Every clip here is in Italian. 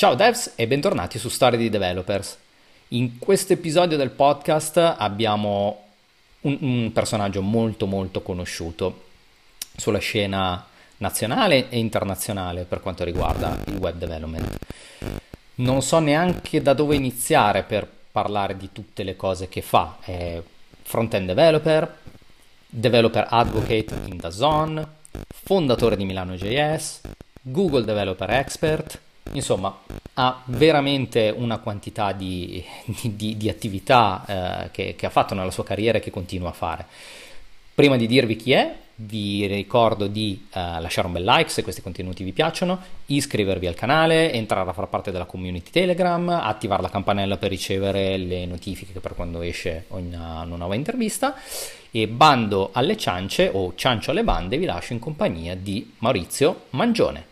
Ciao devs e bentornati su Storie di Developers. In questo episodio del podcast abbiamo un, un, personaggio molto molto conosciuto sulla scena nazionale e internazionale per quanto riguarda il web development. Non so neanche da dove iniziare per parlare di tutte le cose che fa. È front-end developer, developer advocate in DAZN, fondatore di Milano.js, Google Developer Expert, insomma ha veramente una quantità di, di, di attività eh, che, che ha fatto nella sua carriera e che continua a fare. Prima di dirvi chi è, vi ricordo di uh, lasciare un bel like se questi contenuti vi piacciono, iscrivervi al canale, entrare a far parte della community Telegram, attivare la campanella per ricevere le notifiche per quando esce una, una nuova intervista e bando alle ciance o ciancio alle bande vi lascio in compagnia di Maurizio Mangione.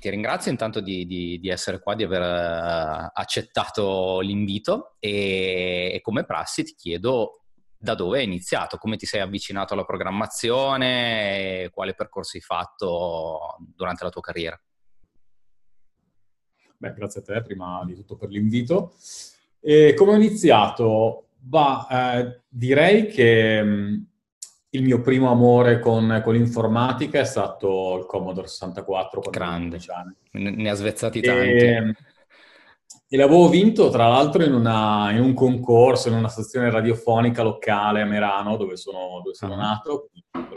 Ti ringrazio intanto di, di, di essere qua, di aver uh, accettato l'invito e, e come prassi ti chiedo da dove hai iniziato, come ti sei avvicinato alla programmazione quale percorso hai fatto durante la tua carriera. Beh, grazie a te prima di tutto per l'invito. E come ho iniziato? Bah, eh, direi che mm, il mio primo amore con, con, l'informatica è stato il Commodore 64. Grande, ne ha svezzati tanti. E, e l'avevo vinto, tra l'altro, in, una, in, un concorso, in una stazione radiofonica locale a Merano, dove sono, dove sono uh-huh. nato,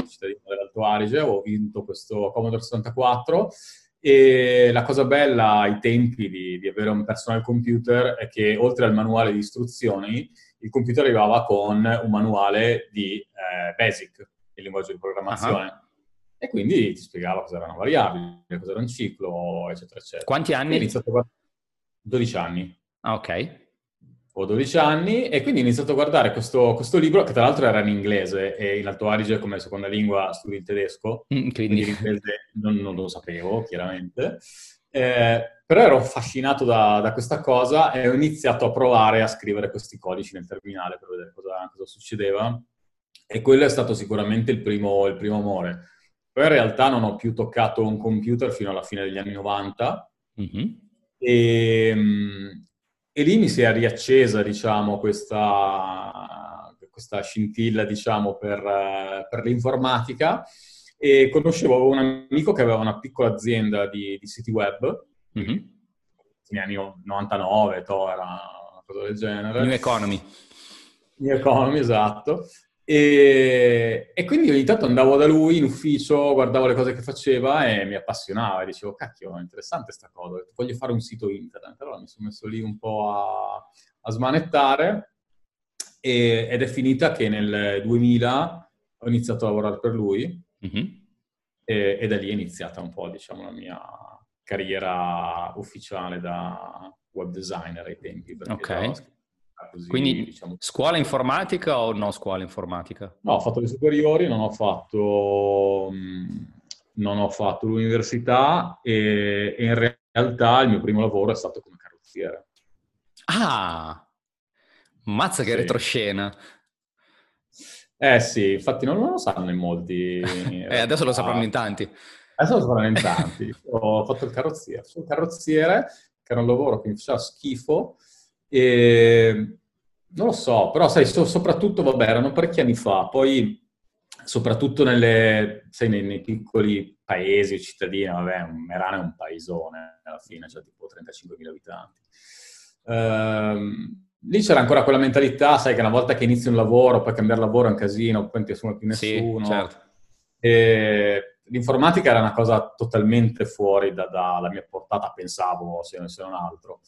cittadino dell'Alto Adige. Avevo vinto questo Commodore 64 e la cosa bella ai tempi di, di, avere un personal computer è che oltre al manuale di istruzioni, il computer arrivava con un manuale di eh, BASIC, il linguaggio di programmazione. Uh-huh. E quindi ti spiegava cosa era una variabile, cosa era un ciclo, eccetera, eccetera. Quanti anni? Ho iniziato a guardare 12 anni. Ah, ok. Ho 12 anni e quindi ho iniziato a guardare questo, questo, libro, che tra l'altro era in inglese e in Alto Adige come seconda lingua studi il tedesco, mm, quindi l'inglese non, non, lo sapevo, chiaramente. Eh, però ero affascinato da, da, questa cosa e ho iniziato a provare a scrivere questi codici nel terminale per vedere cosa, cosa succedeva. E quello è stato sicuramente il primo, il primo amore. Poi in realtà non ho più toccato un computer fino alla fine degli anni 90. Mm-hmm e, ehm, e lì mi si è riaccesa, diciamo, questa, questa scintilla, diciamo, per, per, l'informatica e conoscevo un amico che aveva una piccola azienda di, di siti web, mm-hmm. negli anni 99, to, era una cosa del genere. New Economy. New Economy, esatto. E, e, quindi ogni tanto andavo da lui in ufficio, guardavo le cose che faceva e mi appassionava e dicevo, cacchio, è interessante sta cosa, voglio fare un sito internet. Allora mi sono messo lì un po' a, a smanettare e, ed è finita che nel 2000 ho iniziato a lavorare per lui mm-hmm. e, e, da lì è iniziata un po', diciamo, la mia carriera ufficiale da web designer ai tempi. Ok. Così, Quindi diciamo, scuola informatica o no scuola informatica? No, ho fatto le superiori, non ho fatto, non ho fatto l'università e, e, in realtà il mio primo lavoro è stato come carrozziere. Ah, mazza che sì. retroscena. Eh sì, infatti non, non lo sanno in molti. eh, adesso lo sapranno in tanti. Adesso sapranno in tanti. ho fatto il carrozziere. Sono carrozziere, che era un lavoro che mi faceva schifo, e non lo so, però sai, so, soprattutto, vabbè, erano parecchi anni fa, poi soprattutto nelle, sai, nei, nei, piccoli paesi o cittadini, vabbè, Merano è un paesone alla fine, cioè tipo 35.000 abitanti. Ehm, lì c'era ancora quella mentalità, sai, che una volta che inizi un lavoro, poi cambiare lavoro è un casino, poi non ti assume più nessuno. Sì, certo. E l'informatica era una cosa totalmente fuori dalla da mia portata, pensavo, se, se non altro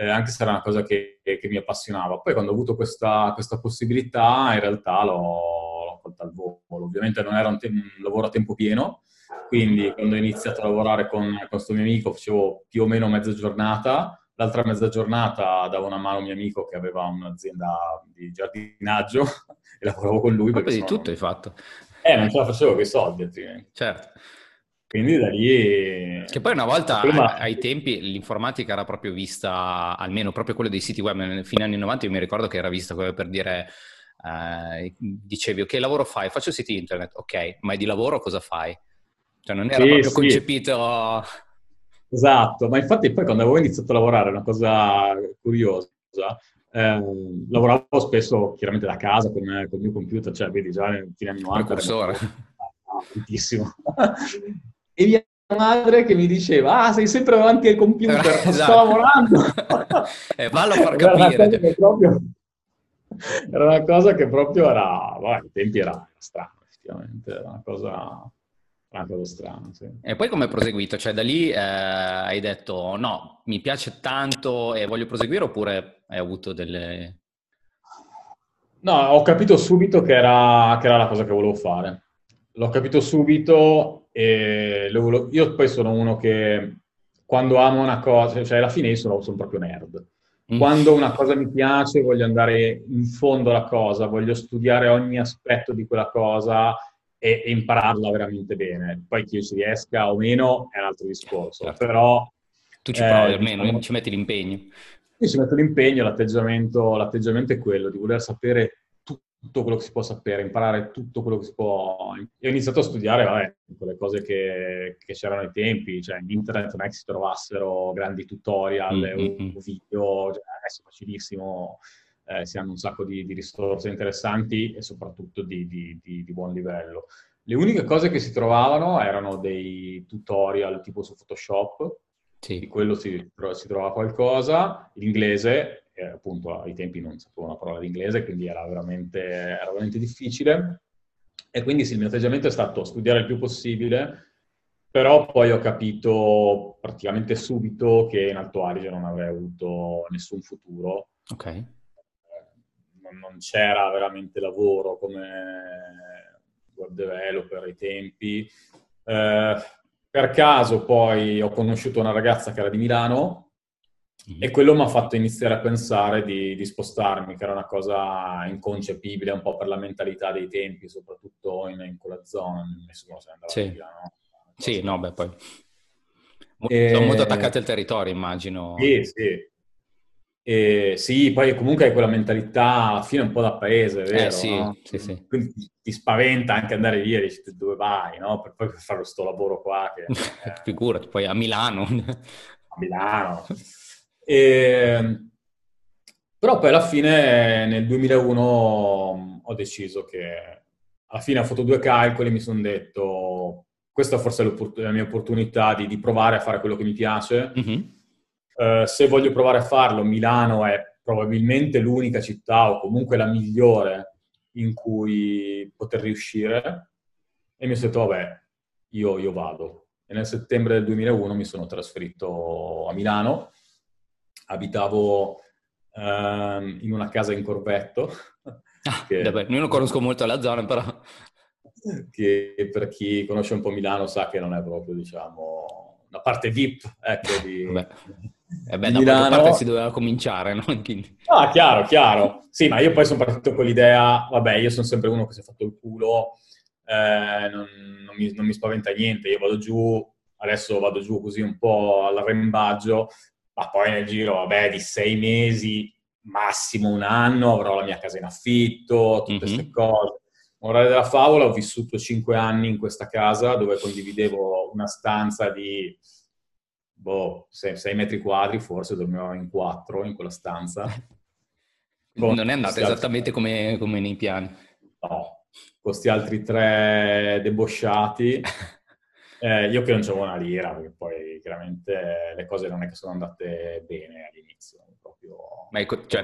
eh, anche se era una cosa che, che, mi appassionava. Poi quando ho avuto questa, questa possibilità, in realtà l'ho, l'ho colta al volo. Ovviamente non era un, te- un, lavoro a tempo pieno, quindi quando ho iniziato a lavorare con questo mio amico facevo più o meno mezza giornata, l'altra mezza giornata davo una mano a un mio amico che aveva un'azienda di giardinaggio e lavoravo con lui. Proprio di tutto hai fatto. Eh, non ce la facevo con i soldi altrimenti. Certo. Quindi da lì... Che poi una volta prima... ai, tempi l'informatica era proprio vista, almeno proprio quello dei siti web, nel fine anni 90 io mi ricordo che era vista come per dire, eh, dicevi ok lavoro fai? Faccio siti internet, ok, ma di lavoro cosa fai? Cioè non era sì, proprio sì. concepito... Esatto, ma infatti poi quando avevo iniziato a lavorare, una cosa curiosa, eh, lavoravo spesso chiaramente da casa con, con, il mio computer, cioè vedi già nel fine anni 90. Precursore. Tantissimo. e mia madre che mi diceva, ah sei sempre davanti al computer, esatto. sto lavorando. e eh, vallo a far capire. Proprio, era una cosa che proprio era, vabbè, ai tempi era, era strano, effettivamente, era una cosa una cosa strana, sì. E poi come hai proseguito? Cioè da lì eh, hai detto no, mi piace tanto e voglio proseguire oppure hai avuto delle... No, ho capito subito che era, che era la cosa che volevo fare. L'ho capito subito e volevo... io poi sono uno che quando amo una cosa, cioè alla fine io sono, sono proprio nerd. Mm. Quando una cosa mi piace voglio andare in fondo alla cosa, voglio studiare ogni aspetto di quella cosa e, e impararla veramente bene. Poi che io ci riesca o meno è un altro discorso, certo. però... Tu ci provi eh, almeno, diciamo, ci metti l'impegno. Io ci metto l'impegno, l'atteggiamento, l'atteggiamento è quello di voler sapere tutto quello che si può sapere, imparare tutto quello che si può. Io ho iniziato a studiare, vabbè, quelle cose che, che c'erano ai tempi, cioè in internet non è che si trovassero grandi tutorial mm-hmm. o video, cioè, adesso è facilissimo eh, si hanno un sacco di, di, risorse interessanti e soprattutto di, di, di, buon livello. Le uniche cose che si trovavano erano dei tutorial tipo su Photoshop, sì. di quello si, si trovava qualcosa, l'inglese, eh, appunto ai tempi non sapevo una parola di inglese, quindi era veramente, era veramente difficile. E quindi sì, il mio atteggiamento è stato studiare il più possibile, però poi ho capito praticamente subito che in Alto Adige non avrei avuto nessun futuro. Ok non c'era veramente lavoro come web developer ai tempi. Eh, per caso poi ho conosciuto una ragazza che era di Milano mm-hmm. e quello mi ha fatto iniziare a pensare di, di, spostarmi, che era una cosa inconcepibile un po' per la mentalità dei tempi, soprattutto in, in quella zona. Nessuno se andava sì. a Milano. Sì, no, beh, poi... E... Sono molto attaccati al territorio, immagino. Sì, sì. E sì, poi comunque hai quella mentalità fino un po' da paese, vero? Eh, sì, no? sì, sì. Quindi ti, spaventa anche andare via, dici dove vai, no? Per poi fare questo lavoro qua. Che, eh, Figurati, poi a Milano. a Milano. E, però poi alla fine nel 2001 ho deciso che alla fine ho fatto due calcoli e mi sono detto questa forse è la mia opportunità di, di, provare a fare quello che mi piace. Mm-hmm eh, se voglio provare a farlo, Milano è probabilmente l'unica città o comunque la migliore in cui poter riuscire. E mi sono detto, vabbè, io, io vado. E nel settembre del 2001 mi sono trasferito a Milano. Abitavo ehm, in una casa in Corvetto. Ah, che, vabbè, io non conosco molto la zona, però... Che per chi conosce un po' Milano sa che non è proprio, diciamo, una parte VIP, ecco, di... E eh beh, da Milano... parte si doveva cominciare, no? Ah, chiaro, chiaro. Sì, ma io poi sono partito con l'idea, vabbè, io sono sempre uno che si è fatto il culo, eh, non, non, mi, non, mi, spaventa niente, io vado giù, adesso vado giù così un po' all'arrembaggio, ma poi nel giro, vabbè, di sei mesi, massimo un anno, avrò la mia casa in affitto, tutte queste mm-hmm. cose. Morale della favola, ho vissuto cinque anni in questa casa dove condividevo una stanza di boh, 6 metri quadri, forse dormivamo in quattro in quella stanza. Con non è andata esattamente come, come, nei piani. No, questi altri tre debosciati. Eh, io che non c'avevo una lira, perché poi chiaramente le cose non è che sono andate bene all'inizio. Proprio, Ma ecco, cioè,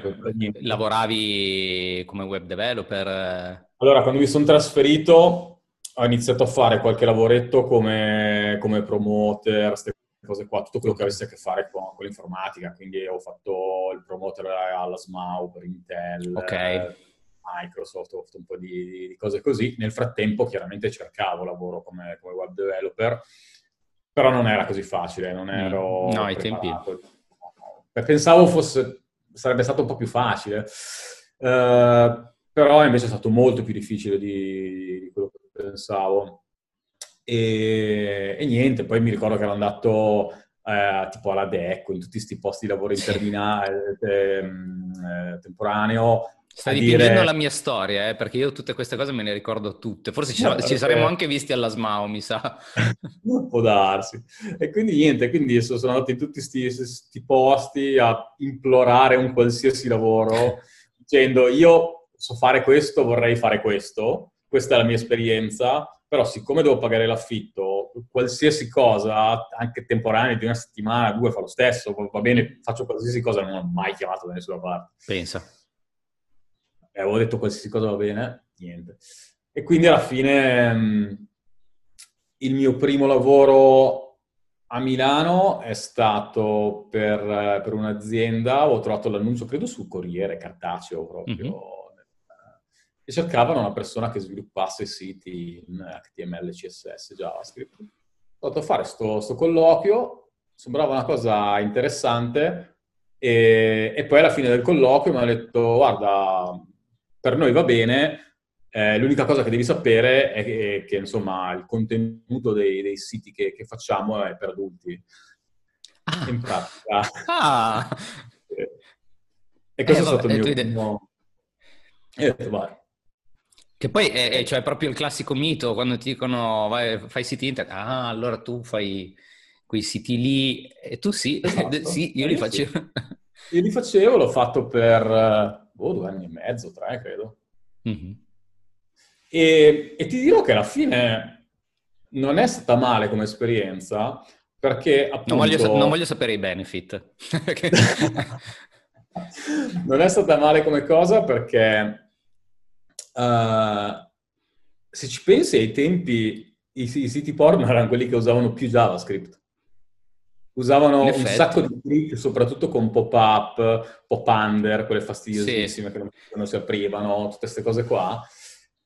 lavoravi come web developer? Allora, quando mi sono trasferito ho iniziato a fare qualche lavoretto come, come promoter, queste cose qua, tutto quello che avesse a che fare con, con l'informatica, quindi ho fatto il promoter alla SMAU per Intel, okay. Microsoft, ho fatto un po' di, di, cose così. Nel frattempo chiaramente cercavo lavoro come, come, web developer, però non era così facile, non mm. ero... No, ai tempi. Pensavo fosse, sarebbe stato un po' più facile, uh, però invece è stato molto più difficile di, di quello che pensavo. E, e, niente, poi mi ricordo che ero andato eh, tipo alla DECO, in tutti questi posti di lavoro interminabile, eh, eh, temporaneo. Stai dipingendo dire... la mia storia, eh, perché io tutte queste cose me ne ricordo tutte. Forse ci, no, ci saremmo anche visti alla SMAO, mi sa. Può darsi. E quindi niente, quindi sono andato in tutti questi posti a implorare un qualsiasi lavoro, dicendo io so fare questo, vorrei fare questo, questa è la mia esperienza, però siccome devo pagare l'affitto, qualsiasi cosa, anche temporanea di una settimana, due, fa lo stesso, va bene, faccio qualsiasi cosa, non ho mai chiamato da nessuna parte. Pensa. E avevo detto qualsiasi cosa va bene, niente. E quindi alla fine mh, il mio primo lavoro a Milano è stato per, per un'azienda, ho trovato l'annuncio, credo sul Corriere, cartaceo proprio, mm-hmm e cercavano una persona che sviluppasse siti in HTML, CSS, JavaScript. Ho fatto fare questo colloquio, sembrava una cosa interessante e, e, poi alla fine del colloquio mi hanno detto guarda, per noi va bene, eh, l'unica cosa che devi sapere è che, che insomma, il contenuto dei, dei siti che, che, facciamo è per adulti. Ah. In pratica. Ah. e questo eh, è stato il mio primo... E ho detto, vai, che poi è, è cioè, proprio il classico mito quando ti dicono vai, fai siti internet, ah allora tu fai quei siti lì e tu sì, esatto. sì io li facevo. Io li facevo, l'ho fatto per oh, due anni e mezzo, tre credo. Mm-hmm. E, e, ti dirò che alla fine non è stata male come esperienza perché appunto... Non voglio, non voglio sapere i benefit. non è stata male come cosa perché uh, se ci pensi ai tempi, i, i, siti porno erano quelli che usavano più JavaScript. Usavano un sacco di click, soprattutto con pop-up, pop-under, quelle fastidiosissime sì. che non, si aprivano, tutte queste cose qua.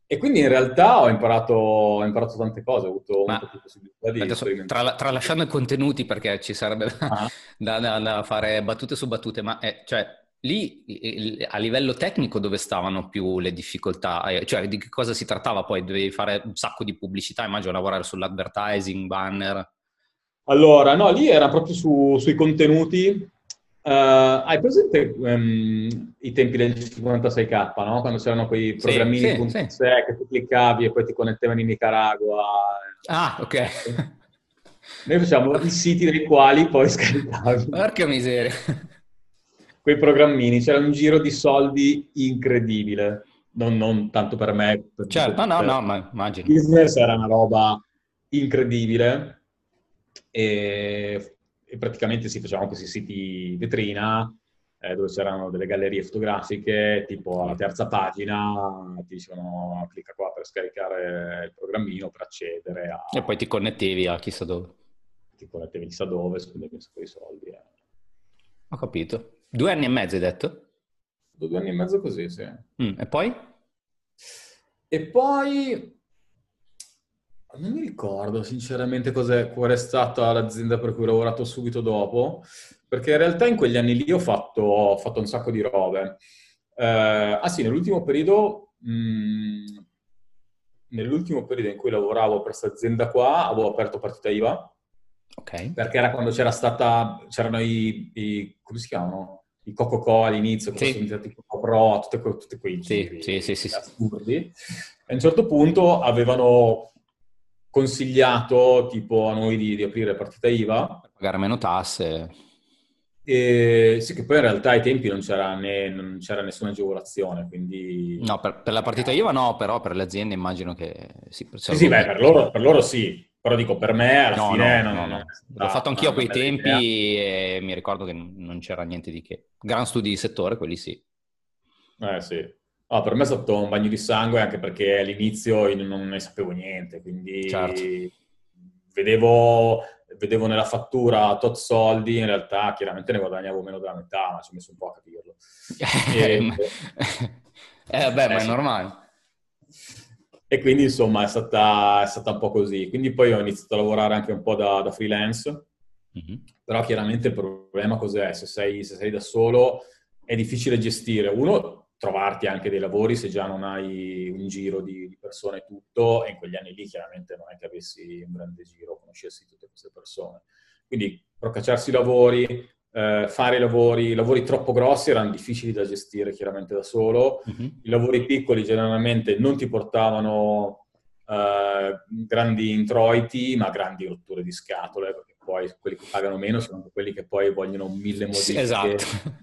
E quindi in realtà ho imparato, ho imparato tante cose, ho avuto Ma, più possibilità di adesso, tra, tralasciando i contenuti, perché ci sarebbe ah. da, da, da, fare battute su battute, ma è, cioè, lì a livello tecnico dove stavano più le difficoltà? Eh, cioè di che cosa si trattava poi? Dovevi fare un sacco di pubblicità, immagino lavorare sull'advertising, banner. Allora, no, lì era proprio su, sui contenuti. Uh, hai presente um, i tempi del 56k, no? Quando c'erano quei programmini sì, sì, sì. che tu cliccavi e poi ti connettevano in Nicaragua. Ah, ok. Noi facciamo i siti dei quali poi scaricavi. Porca miseria quei programmini, c'era un giro di soldi incredibile. Non, non tanto per me. Per certo, no, no, no, ma immagino. Business era una roba incredibile e, e praticamente si facevano questi siti vetrina eh, dove c'erano delle gallerie fotografiche, tipo alla terza pagina ti dicevano clicca qua per scaricare il programmino per accedere a... E poi ti connettevi a chissà dove. Ti connettevi chissà dove, spendevi un sacco di soldi. Eh. Ho capito. Due anni e mezzo hai detto? Due anni e mezzo così, sì. Mm, e poi? E poi... Non mi ricordo sinceramente qual è stata l'azienda per cui ho lavorato subito dopo, perché in realtà in quegli anni lì ho fatto, ho fatto un sacco di robe. Eh, ah sì, nell'ultimo periodo, mh, mm, nell'ultimo periodo in cui lavoravo per questa azienda qua, avevo aperto partita IVA. Ok. Perché era quando c'era stata, c'erano i, i come si chiamano? I Coca-Cola all'inizio, che sì. sono diventati Coca-Pro, tutti que- tutti quei sì, sì, sì, sì, assurdi. A un certo punto avevano consigliato tipo a noi di, di aprire partita IVA. Per pagare meno tasse. E sì, che poi in realtà ai tempi non c'era, né, non c'era nessuna agevolazione, quindi... No, per, per, la partita IVA no, però per le aziende immagino che... Sì, sì, sì beh, per loro, per loro sì, però dico, per me alla no, fine... No, non, no, no. L'ho fatto anch'io a quei tempi idea. e mi ricordo che non c'era niente di che. Gran studi di settore, quelli sì. Eh sì. Oh, per me è stato un bagno di sangue anche perché all'inizio non ne sapevo niente, quindi certo. vedevo, vedevo, nella fattura tot soldi, in realtà chiaramente ne guadagnavo meno della metà, ma ci ho messo un po' a capirlo. e... eh, vabbè, eh, ma è normale. E quindi insomma è stata, è stata, un po' così. Quindi poi ho iniziato a lavorare anche un po' da, da freelance, mm-hmm. però chiaramente il problema cos'è? Se sei, se sei da solo è difficile gestire. Uno, trovarti anche dei lavori se già non hai un giro di, di, persone e tutto, e in quegli anni lì chiaramente non è che avessi un grande giro, conoscessi tutte queste persone. quindi procacciarsi i lavori, eh, fare lavori, lavori troppo grossi erano difficili da gestire chiaramente da solo, uh-huh. i lavori piccoli generalmente non ti portavano eh, grandi introiti, ma grandi rotture di scatole, perché poi quelli che pagano meno sono quelli che poi vogliono mille modifiche, esatto.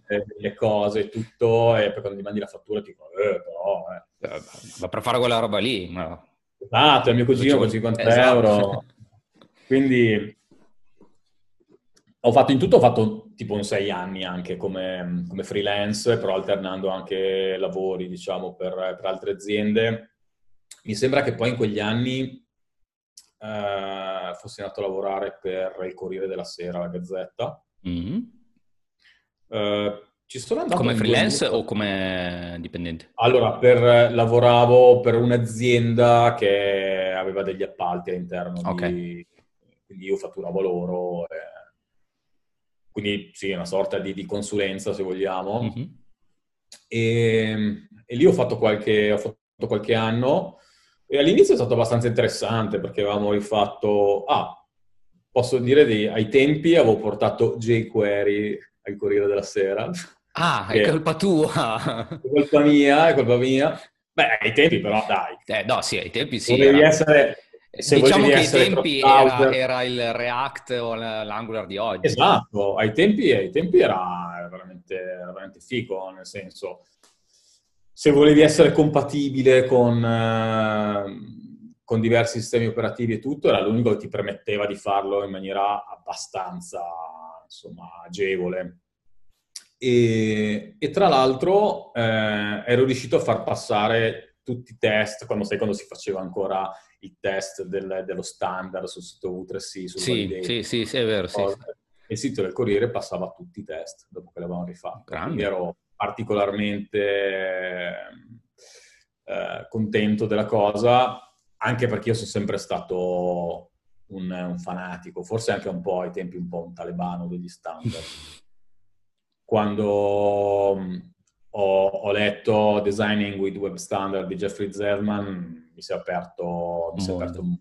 eh, le cose, tutto, e poi quando ti mandi la fattura ti dicono, eh, però... Eh. eh ma per fare quella roba lì... No. Esatto, è mio cugino con 50 esatto. euro. Quindi ho fatto in tutto, ho fatto tipo un sei anni anche come, come freelance, però alternando anche lavori, diciamo, per, per, altre aziende. Mi sembra che poi in quegli anni eh, fossi andato a lavorare per il Corriere della Sera, la Gazzetta. Mm-hmm. Eh, ci sono andato come freelance o come dipendente? Allora, per, lavoravo per un'azienda che aveva degli appalti all'interno okay. di... Quindi io fatturavo loro... Eh, quindi sì, una sorta di, di consulenza se vogliamo. Mm-hmm. E, e, lì ho fatto, qualche, ho fatto qualche anno e all'inizio è stato abbastanza interessante perché avevamo rifatto... Ah, posso dire di, ai tempi avevo portato jQuery al Corriere della Sera. Ah, è colpa tua! È colpa mia, è colpa mia. Beh, ai tempi però, dai. Eh, no, sì, ai tempi sì. Dovevi era... essere se diciamo che ai tempi era, era, il React o l'Angular di oggi. Esatto, ai tempi, ai tempi era, veramente, era, veramente, figo, nel senso, se volevi essere compatibile con, eh, con, diversi sistemi operativi e tutto, era l'unico che ti permetteva di farlo in maniera abbastanza, insomma, agevole. E, e tra l'altro eh, ero riuscito a far passare tutti i test, quando, sai, quando si faceva ancora il test del, dello standard sul sito U3C. Sul sì, sì, sì, sì, è vero. Sì. Il sito del Corriere passava tutti i test dopo che l'avevamo rifatto. Quindi ero particolarmente eh, contento della cosa, anche perché io sono sempre stato un, un, fanatico, forse anche un po' ai tempi un po' un talebano degli standard. Quando mm, ho, ho letto Designing with Web Standard di Jeffrey Zellman, mi si è aperto, mi si è aperto un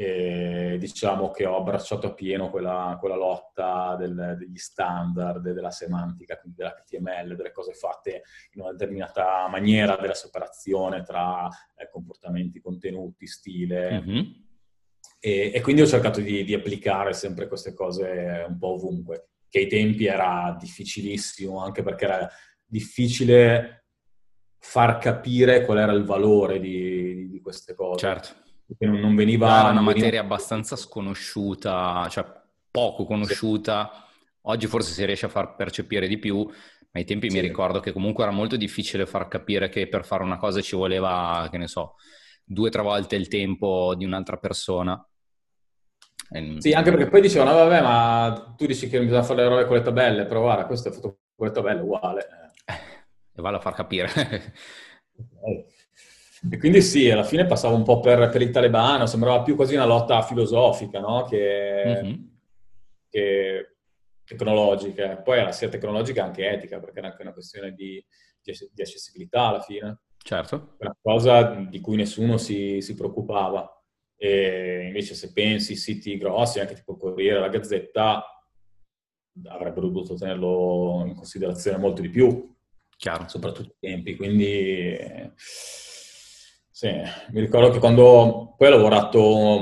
e diciamo che ho abbracciato a pieno quella, quella lotta del, degli standard, della semantica, quindi dell'HTML, delle cose fatte in una determinata maniera, della separazione tra eh, comportamenti, contenuti, stile. Mm-hmm. E, e, quindi ho cercato di, di, applicare sempre queste cose un po' ovunque, che ai tempi era difficilissimo, anche perché era difficile far capire qual era il valore di, di queste cose. Certo. Perché non, non veniva... Era una materia veniva... abbastanza sconosciuta, cioè poco conosciuta. Sì. Oggi forse si riesce a far percepire di più, ma ai tempi sì. mi ricordo che comunque era molto difficile far capire che per fare una cosa ci voleva, che ne so, due o tre volte il tempo di un'altra persona. Sì, anche perché poi dicevano, vabbè, ma tu dici che bisogna fare le robe con le tabelle, però guarda, questo è fatto con le tabelle, uguale e vado a far capire. e quindi sì, alla fine passava un po' per, per, il talebano, sembrava più quasi una lotta filosofica, no? Che, mm-hmm. che tecnologica. Poi era sia tecnologica che anche etica, perché era anche una questione di, di, accessibilità alla fine. Certo. Una cosa di cui nessuno si, si preoccupava. E invece se pensi siti grossi, anche tipo Corriere, la Gazzetta, avrebbero dovuto tenerlo in considerazione molto di più. Chiaro. soprattutto i tempi. Quindi sì, mi ricordo che quando poi ho lavorato,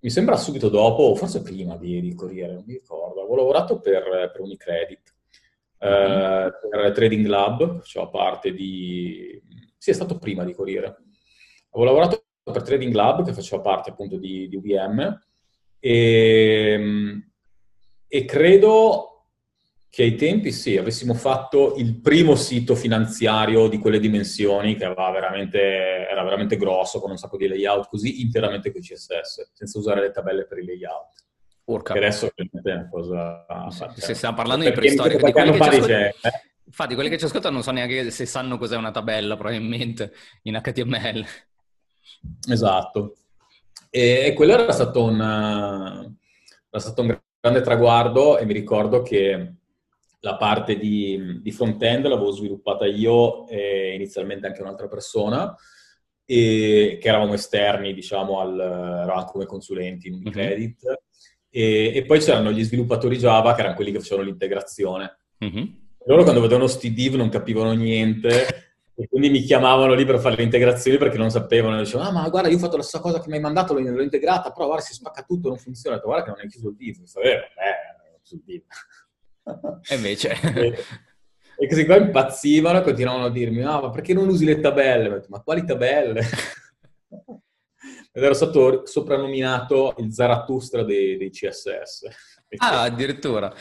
mi sembra subito dopo, forse prima di, di Corriere, non mi ricordo, avevo lavorato per, per Unicredit, mm-hmm. eh, per Trading Lab, faceva parte di... Sì, è stato prima di Corriere. Avevo lavorato per Trading Lab, che faceva parte appunto di, di UVM, e, e credo che ai tempi sì, avessimo fatto il primo sito finanziario di quelle dimensioni che veramente, era veramente grosso, con un sacco di layout così, interamente con CSS, senza usare le tabelle per i layout. Porca. Che adesso è una cosa... Se, se stiamo parlando di preistoria, di quelli, che ascoltano, eh? infatti quelli che ci ascoltano non so neanche se sanno cos'è una tabella, probabilmente, in HTML. Esatto. E, e quello era stato un, era stato un grande traguardo e mi ricordo che la parte di, di front-end l'avevo sviluppata io e inizialmente anche un'altra persona, e, che eravamo esterni, diciamo, al, eravamo come consulenti in Unicredit. Mm-hmm. e, e, poi c'erano gli sviluppatori Java che erano quelli che facevano l'integrazione. Mm-hmm. Loro quando vedevano sti div non capivano niente e quindi mi chiamavano lì per fare le integrazioni perché non sapevano. E dicevano, ah ma guarda io ho fatto la stessa cosa che mi hai mandato, l'ho, integrata, però guarda si spacca tutto, non funziona. Guarda che non hai chiuso il div. Mi fa, eh, eh, sul div. E invece... e, e così qua impazzivano e continuavano a dirmi, ah ma perché non usi le tabelle? Detto, ma quali tabelle? Ed ero stato soprannominato il Zarathustra dei, dei CSS. Ah, addirittura.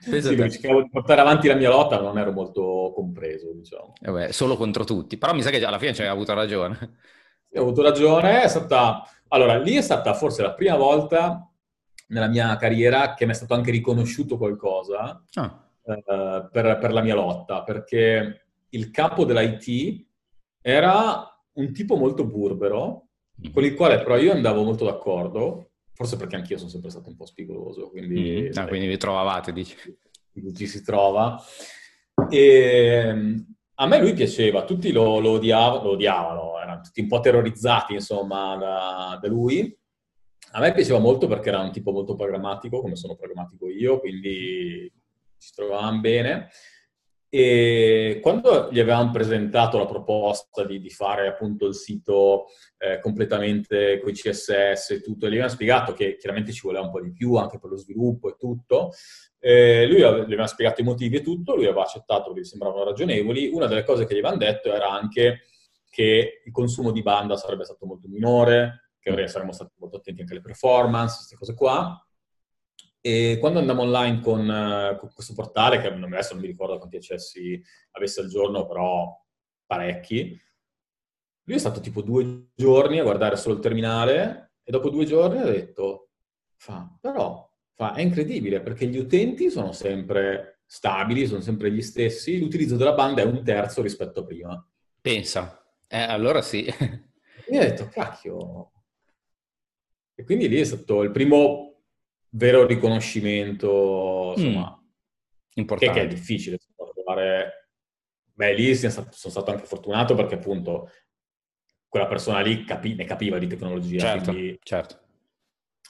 Sì, cercavo di portare avanti la mia lotta, non ero molto compreso, diciamo. Eh beh, solo contro tutti, però mi sa che alla fine ci hai avuto ragione. Sì, ho avuto ragione, è stata... Allora, lì è stata forse la prima volta nella mia carriera che mi è stato anche riconosciuto qualcosa ah. eh, per, per la mia lotta, perché il capo dell'IT era un tipo molto burbero, mm-hmm. con il quale però io andavo molto d'accordo, forse perché anch'io sono sempre stato un po' spigoloso, quindi... Mm-hmm. Ah, quindi vi trovavate, dici? Ci si trova. E a me lui piaceva, tutti lo, lo, odiav- lo odiavano, erano tutti un po' terrorizzati, insomma, da, da lui. A me piaceva molto perché era un tipo molto programmatico, come sono programmatico io, quindi ci trovavamo bene. E quando gli avevamo presentato la proposta di, di fare appunto il sito eh, completamente con i CSS e tutto, gli avevamo spiegato che chiaramente ci voleva un po' di più anche per lo sviluppo e tutto, eh, lui gli aveva spiegato i motivi e tutto, lui aveva accettato che gli sembravano ragionevoli. Una delle cose che gli avevano detto era anche che il consumo di banda sarebbe stato molto minore, che saremmo stati molto attenti anche alle performance, queste cose qua. E quando andammo online con, uh, con questo portale, che adesso non mi ricordo quanti accessi avesse al giorno, però parecchi, lui è stato tipo due giorni a guardare solo il terminale e dopo due giorni ha detto, fa, però, fa, è incredibile perché gli utenti sono sempre stabili, sono sempre gli stessi, l'utilizzo della banda è un terzo rispetto a prima. Pensa, eh, allora sì. E ho detto, cacchio. E quindi lì è stato il primo vero riconoscimento, insomma, mm. Importante. Che, che, è difficile trovare. Beh, lì sono stato, anche fortunato perché appunto quella persona lì capi, ne capiva di tecnologia. Certo, quindi, certo.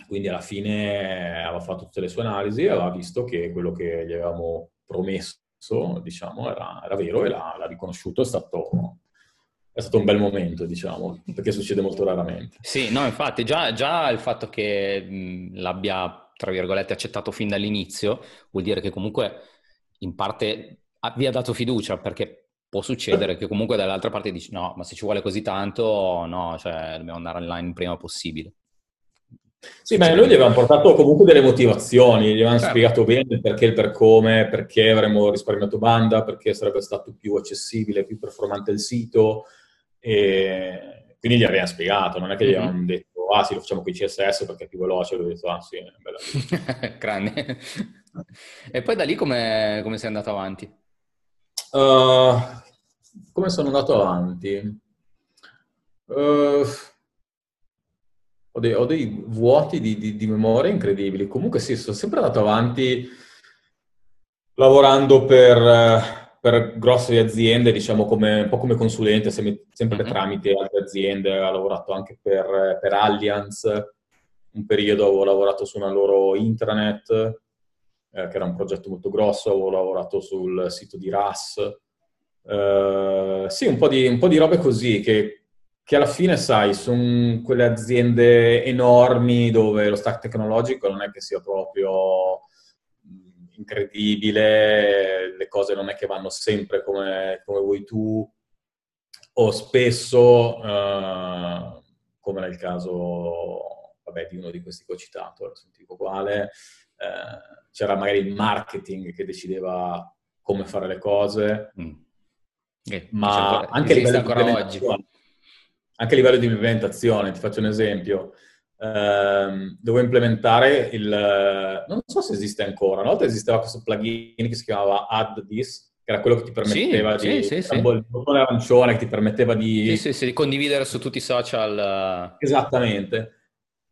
quindi alla fine aveva fatto tutte le sue analisi e aveva visto che quello che gli avevamo promesso, diciamo, era, era vero e l'ha, l'ha riconosciuto. È stato, è stato un bel momento, diciamo, perché succede molto raramente. Sì, no, infatti, già, già il fatto che mh, l'abbia tra virgolette, accettato fin dall'inizio, vuol dire che comunque in parte vi ha dato fiducia, perché può succedere che comunque dall'altra parte dici no, ma se ci vuole così tanto, no, cioè dobbiamo andare online il prima possibile. Sì, ma noi gli avevamo portato comunque delle motivazioni, gli avevamo certo. spiegato bene il perché, il per come, perché avremmo risparmiato banda, perché sarebbe stato più accessibile, più performante il sito, e quindi gli avevamo spiegato, non è che gli mm-hmm. detto ah sì, lo facciamo con i CSS perché è più veloce, ho detto ah sì, bella. Grande. e poi da lì come, come sei andato avanti? Uh, come sono andato avanti? Uh, ho, dei, ho, dei, vuoti di, di, di, memoria incredibili. Comunque sì, sono sempre andato avanti lavorando per per grosse aziende, diciamo come, un po' come consulente, sempre, mm-hmm. tramite altre aziende, ho lavorato anche per, per Allianz, un periodo avevo lavorato su una loro intranet, eh, che era un progetto molto grosso, avevo lavorato sul sito di RAS. Eh, sì, un po, di, un po' di robe così che, che alla fine, sai, sono quelle aziende enormi dove lo stack tecnologico non è che sia proprio incredibile, le cose non è che vanno sempre come, come vuoi tu, o spesso, uh, come nel caso vabbè, di uno di questi che ho citato, adesso non dico quale, uh, c'era magari il marketing che decideva come fare le cose, mm. eh, ma anche a, livello anche a livello di implementazione, ti faccio un esempio, ehm, dovevo implementare il... non so se esiste ancora, una volta esisteva questo plugin che si chiamava Add This, che era quello che ti permetteva sì, di... Sì, sì, il bottone arancione che ti permetteva di... Sì, sì, di condividere su tutti i social. Esattamente.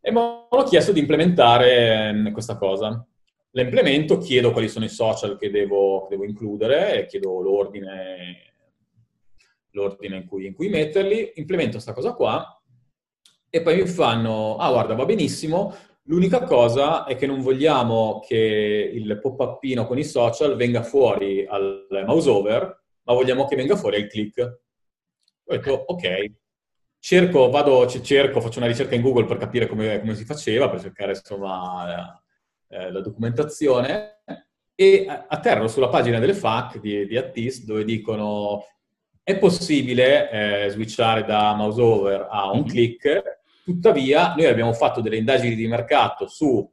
E mi hanno chiesto di implementare ehm, questa cosa. La implemento, chiedo quali sono i social che devo, che devo includere, chiedo l'ordine, l'ordine in, cui, in cui metterli, implemento questa cosa qua e poi mi fanno, ah guarda, va benissimo, L'unica cosa è che non vogliamo che il pop-upino con i social venga fuori al mouse over, ma vogliamo che venga fuori al click. Ho detto, ok, cerco, vado, cerco, faccio una ricerca in Google per capire come, come si faceva, per cercare insomma eh, la documentazione. E atterro sulla pagina delle FAC di, di Attis dove dicono è possibile eh, switchare da mouse over a un mm-hmm. click, tuttavia noi abbiamo fatto delle indagini di mercato su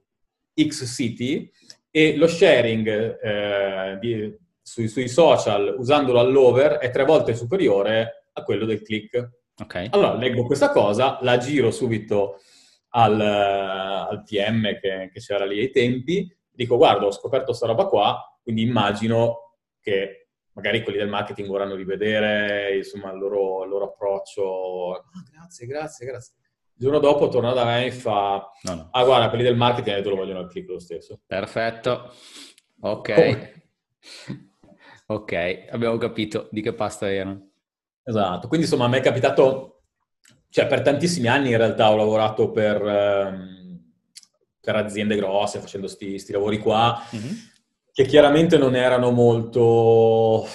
X siti e lo sharing eh, di, sui, sui, social usandolo all'over è tre volte superiore a quello del click. Okay. Allora leggo questa cosa, la giro subito al, al PM che, che c'era lì ai tempi, dico guarda ho scoperto questa roba qua, quindi immagino che magari quelli del marketing vorranno rivedere insomma, il, loro, il loro approccio. Ah, grazie, grazie, grazie. Il giorno dopo torna da me e fa, no, no. ah guarda, quelli del marketing adesso lo vogliono al click lo stesso. Perfetto, ok. ok, abbiamo capito di che pasta erano. Esatto, quindi insomma a me è capitato, cioè per tantissimi anni in realtà ho lavorato per, ehm, per aziende grosse facendo questi lavori qua. Mm-hmm che chiaramente non erano molto,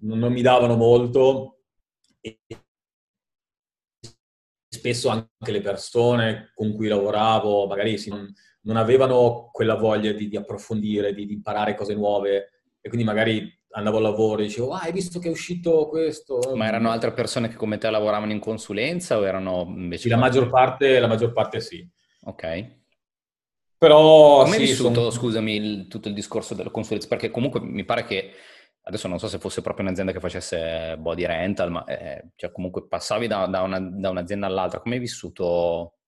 non mi davano molto e spesso anche le persone con cui lavoravo magari non, non, avevano quella voglia di, di approfondire, di, di, imparare cose nuove e quindi magari andavo al lavoro e dicevo, ah, hai visto che è uscito questo? Ma erano altre persone che come te lavoravano in consulenza o erano invece... La maggior parte, la maggior parte sì. Ok. Però... Come sì, hai vissuto, sono... scusami, il, tutto il discorso della consulenza? Perché comunque mi pare che, adesso non so se fosse proprio un'azienda che facesse body rental, ma eh, cioè comunque passavi da, da, una, da, un'azienda all'altra. Come hai vissuto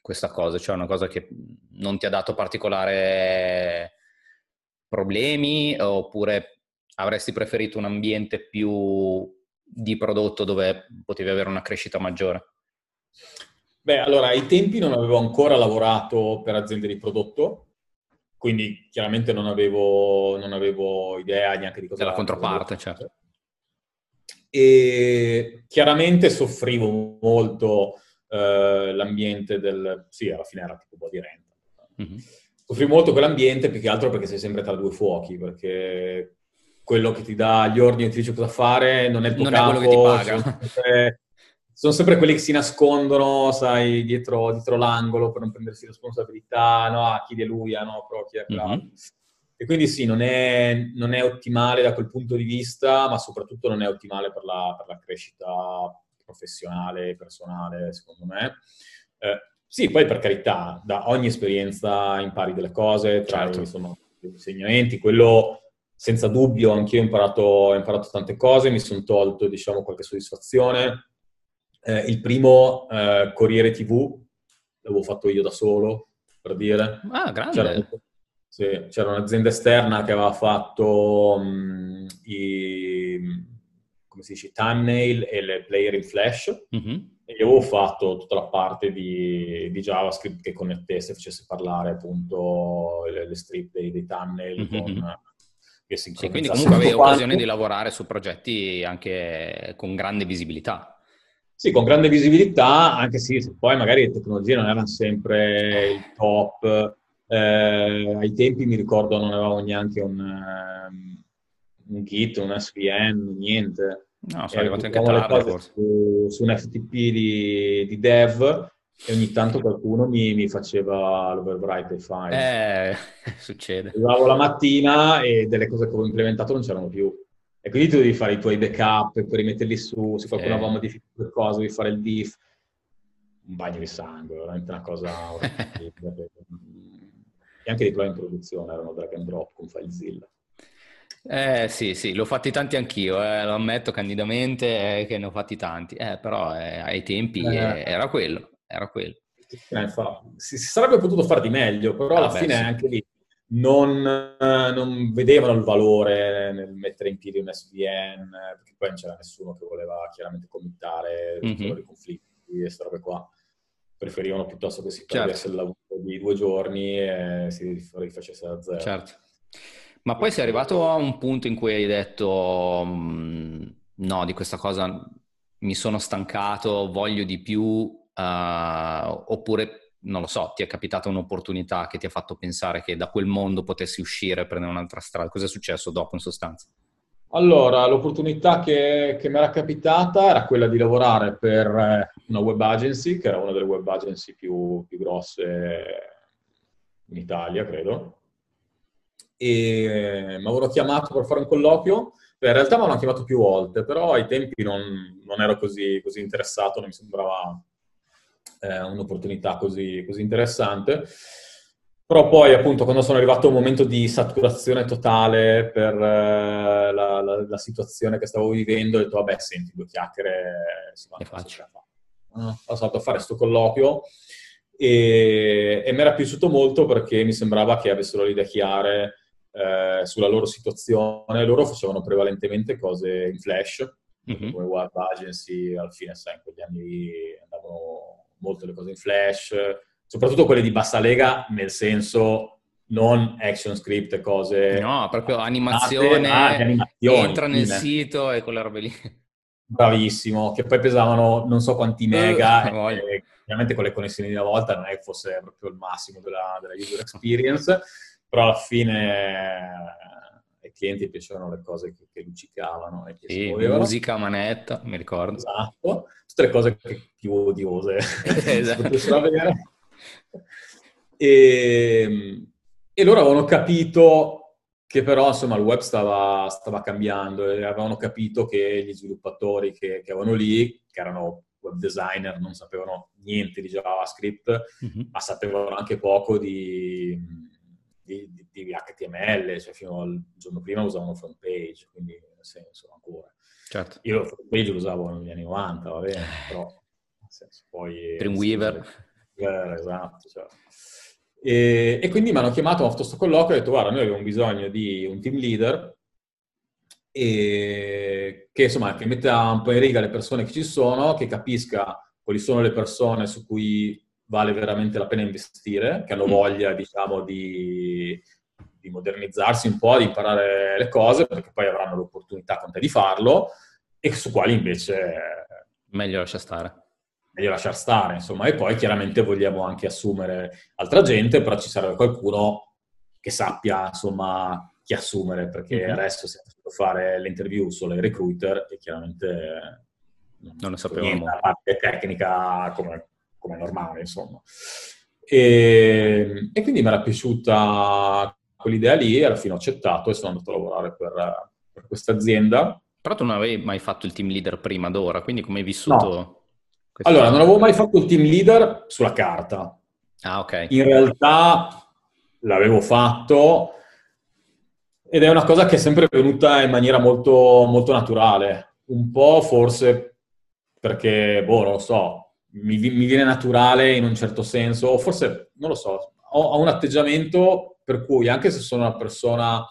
questa cosa? Cioè una cosa che non ti ha dato particolare problemi oppure avresti preferito un ambiente più di prodotto dove potevi avere una crescita maggiore? Beh, allora, ai tempi non avevo ancora lavorato per aziende di prodotto, quindi chiaramente non avevo, non avevo idea neanche di cosa... Della controparte, certo. E chiaramente soffrivo molto eh, l'ambiente del... Sì, alla fine era tipo un po' di renta. Mm-hmm. Soffrivo molto quell'ambiente, più che altro perché sei sempre tra due fuochi, perché quello che ti dà gli ordini e ti dice cosa fare non è il tuo non capo, è quello che ti paga sono sempre quelli che si nascondono, sai, dietro, dietro l'angolo per non prendersi responsabilità, no, ah, chi è lui, ah, no, però chi è mm-hmm. E quindi sì, non è, non è, ottimale da quel punto di vista, ma soprattutto non è ottimale per la, per la crescita professionale e personale, secondo me. Eh, sì, poi per carità, da ogni esperienza impari delle cose, tra certo. sono degli insegnamenti, quello senza dubbio, anch'io ho imparato, ho imparato tante cose, mi sono tolto, diciamo, qualche soddisfazione, eh, il primo eh, Corriere TV l'avevo fatto io da solo, per dire. Ah, grande! C'era, sì, c'era un'azienda esterna che aveva fatto um, i, come si dice, thumbnail e le player in Flash. Mm-hmm. E io avevo fatto tutta la parte di, di JavaScript che connettesse, facesse parlare appunto le, le strip dei, dei thumbnail mm-hmm. con sì, quindi comunque avevi occasione di lavorare su progetti anche con grande visibilità. Sì, con grande visibilità, anche se poi magari le tecnologie non erano sempre il top. Eh, ai tempi mi ricordo non avevamo neanche un, um, un Git, un SVN, niente. No, sono arrivati anche tardi forse. Su, su, un FTP di, di, dev e ogni tanto qualcuno mi, mi faceva l'overwrite dei file. Eh, succede. Arrivavo la mattina e delle cose che avevo implementato non c'erano più. E quindi tu devi fare i tuoi backup e poi rimetterli su, se qualcuno aveva modificato qualcosa, devi fare il diff. Un bagno di sangue, veramente una cosa e anche i deploy in produzione erano drag and drop con FileZilla. Eh sì, sì, l'ho fatti tanti anch'io, eh, lo ammetto candidamente eh, che ne ho fatti tanti, eh, però eh, ai tempi eh. Eh, era quello, era quello. Si, si, sarebbe potuto fare di meglio, però ah, alla beh, fine sì. anche lì non, non, vedevano il valore nel mettere in piedi un SVN, perché poi non c'era nessuno che voleva chiaramente committare mm-hmm. i conflitti e queste robe qua. Preferivano piuttosto che si perdesse certo. il lavoro di due giorni e si rifacesse da zero. Certo. Ma poi sei arrivato a un punto in cui hai detto mm, no, di questa cosa mi sono stancato, voglio di più, uh, oppure non lo so, ti è capitata un'opportunità che ti ha fatto pensare che da quel mondo potessi uscire e prendere un'altra strada? Cosa è successo dopo in sostanza? Allora, l'opportunità che, che mi era capitata era quella di lavorare per eh, una web agency, che era una delle web agency più, più grosse in Italia, credo. E mi avevano chiamato per fare un colloquio. In realtà mi hanno chiamato più volte, però ai tempi non, non ero così, così, interessato, non mi sembrava eh, un'opportunità così, così interessante. Però poi, appunto, quando sono arrivato a un momento di saturazione totale per eh, la, la, la, situazione che stavo vivendo, ho detto, vabbè, senti, due chiacchiere, si che faccio. Ho passato a fare questo colloquio e, e mi era piaciuto molto perché mi sembrava che avessero le idee chiare eh, sulla loro situazione. Loro facevano prevalentemente cose in flash, mm-hmm. come web agency, alla fine, sai, in quegli anni andavano molto le cose in flash, soprattutto quelle di bassa lega, nel senso non action script cose... No, proprio animazione, animazioni, entra nel sito e quelle robe lì. Bravissimo, che poi pesavano non so quanti mega, uh, e, ovviamente con le connessioni di una volta non è che fosse proprio il massimo della, della user experience, però alla fine eh, ai clienti piacevano le cose che, che luccicavano e che sì, musica, manetta, mi ricordo. Esatto, tutte le cose più odiose esatto. e, e loro avevano capito che però insomma il web stava, stava, cambiando e avevano capito che gli sviluppatori che, che, avevano lì, che erano web designer, non sapevano niente di JavaScript, mm-hmm. ma sapevano anche poco di, di, di, di, HTML, cioè fino al giorno prima usavano front page, quindi nel senso ancora. Certo. Io front page lo usavo negli anni 90, va bene, però nel senso poi... Dreamweaver. Sì, esatto, cioè. E, e, quindi mi hanno chiamato a questo colloquio e ho detto guarda noi abbiamo bisogno di un team leader e che insomma che metta un po' in riga le persone che ci sono, che capisca quali sono le persone su cui vale veramente la pena investire, che hanno mm. voglia diciamo di, di modernizzarsi un po', di imparare le cose, perché poi avranno l'opportunità con te di farlo, e su quali invece... Meglio lascia stare meglio lasciar stare, insomma. E poi chiaramente vogliamo anche assumere altra gente, però ci serve qualcuno che sappia, insomma, chi assumere, perché mm-hmm. adesso stiamo facendo fare l'interview solo ai recruiter e chiaramente non ne sapevamo. La parte tecnica come, come normale, insomma. E, e, quindi mi era piaciuta quell'idea lì e alla fine ho accettato e sono andato a lavorare per, per questa azienda. Però tu non avevi mai fatto il team leader prima d'ora, quindi come hai vissuto? No. Allora, non avevo mai fatto il team leader sulla carta. Ah, ok. In realtà l'avevo fatto ed è una cosa che è sempre venuta in maniera molto, molto naturale. Un po' forse perché, boh, non lo so, mi, mi, viene naturale in un certo senso, o forse, non lo so, ho, ho un atteggiamento per cui anche se sono una persona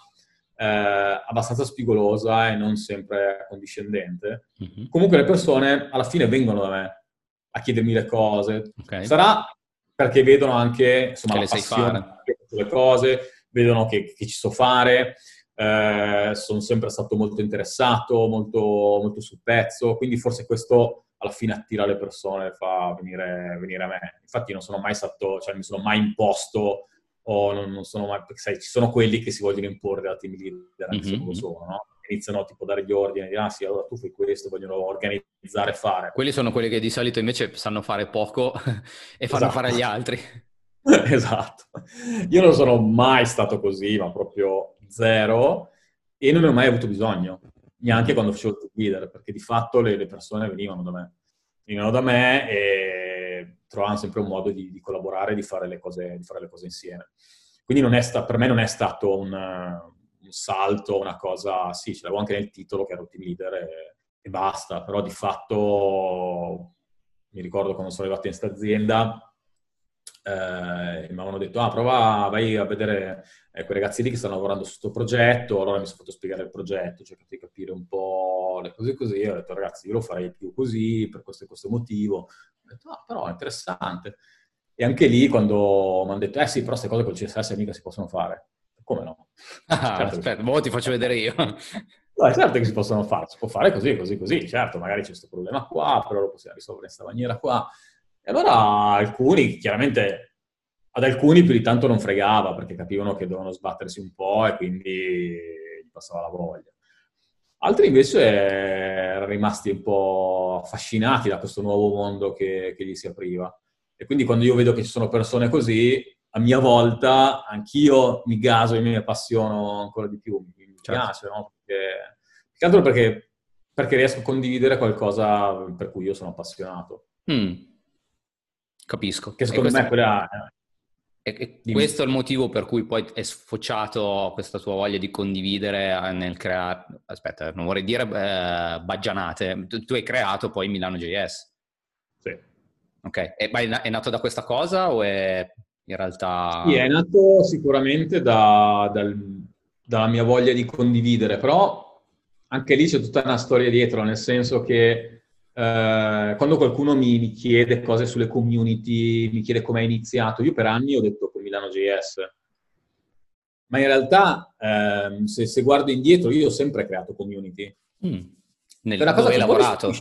eh, abbastanza spigolosa e non sempre condiscendente, mm-hmm. comunque le persone alla fine vengono da me a chiedermi le cose. Okay. Sarà perché vedono anche insomma, che la passione le cose, vedono che, che ci so fare, eh, sono sempre stato molto interessato, molto, molto sul pezzo, quindi forse questo alla fine attira le persone, fa venire, venire a me. Infatti non sono mai stato, cioè mi sono mai imposto o non, non sono mai, perché sai, ci sono quelli che si vogliono imporre da team leader, anche mm-hmm. se non lo sono, no? iniziano tipo a dare gli ordini, di, ah sì, allora tu fai questo, vogliono organizzare e fare. Quelli sono quelli che di solito invece sanno fare poco e fanno esatto. fare agli altri. esatto. Io non sono mai stato così, ma proprio zero, e non ne ho mai avuto bisogno, neanche quando facevo il leader, perché di fatto le, le, persone venivano da me. Venivano da me e trovavano sempre un modo di, di collaborare, di fare, cose, di fare le cose insieme. Quindi sta, per me non è stato un un salto, una cosa, sì, ce l'avevo anche nel titolo che ero team leader e, e basta, però di fatto mi ricordo quando sono arrivato in questa azienda eh, mi avevano detto, ah, prova, vai a vedere eh, quei ragazzi lì che stanno lavorando su questo progetto, allora mi sono fatto spiegare il progetto, cercato di capire un po' le cose così, ho detto, ragazzi, io lo farei più così, per questo e questo motivo, ho detto, ah, però è interessante. E anche lì, quando mi hanno detto, eh sì, però queste cose col CSS mica si possono fare. Come no? Ah, certo aspetta, che... ti faccio vedere io. No, certo che si possono fare, si può fare così, così, così. Certo, magari c'è questo problema qua, però lo possiamo risolvere in questa maniera qua. E allora alcuni, chiaramente ad alcuni più di tanto non fregava perché capivano che dovevano sbattersi un po' e quindi gli passava la voglia. Altri invece erano rimasti un po' affascinati da questo nuovo mondo che, che gli si apriva. E quindi quando io vedo che ci sono persone così, a mia volta anch'io mi gaso e mi appassiono ancora di più. Mi certo. piace, no? Perché, più che altro perché, perché, riesco a condividere qualcosa per cui io sono appassionato. Mm. Capisco. Che secondo me quella e, e questo è il motivo per cui poi è sfociato questa tua voglia di condividere eh, nel creare... Aspetta, non vorrei dire eh, baggianate. Tu, tu, hai creato poi Milano JS. Sì. Ok, e, ma è, nato da questa cosa o è in realtà... Sì, è nato sicuramente da, dal, dalla mia voglia di condividere, però anche lì c'è tutta una storia dietro, nel senso che eh, quando qualcuno mi, mi, chiede cose sulle community, mi chiede come è iniziato, io per anni ho detto con Milano JS, ma in realtà eh, se, se, guardo indietro io ho sempre creato community. Mm. Nel dove hai lavorato?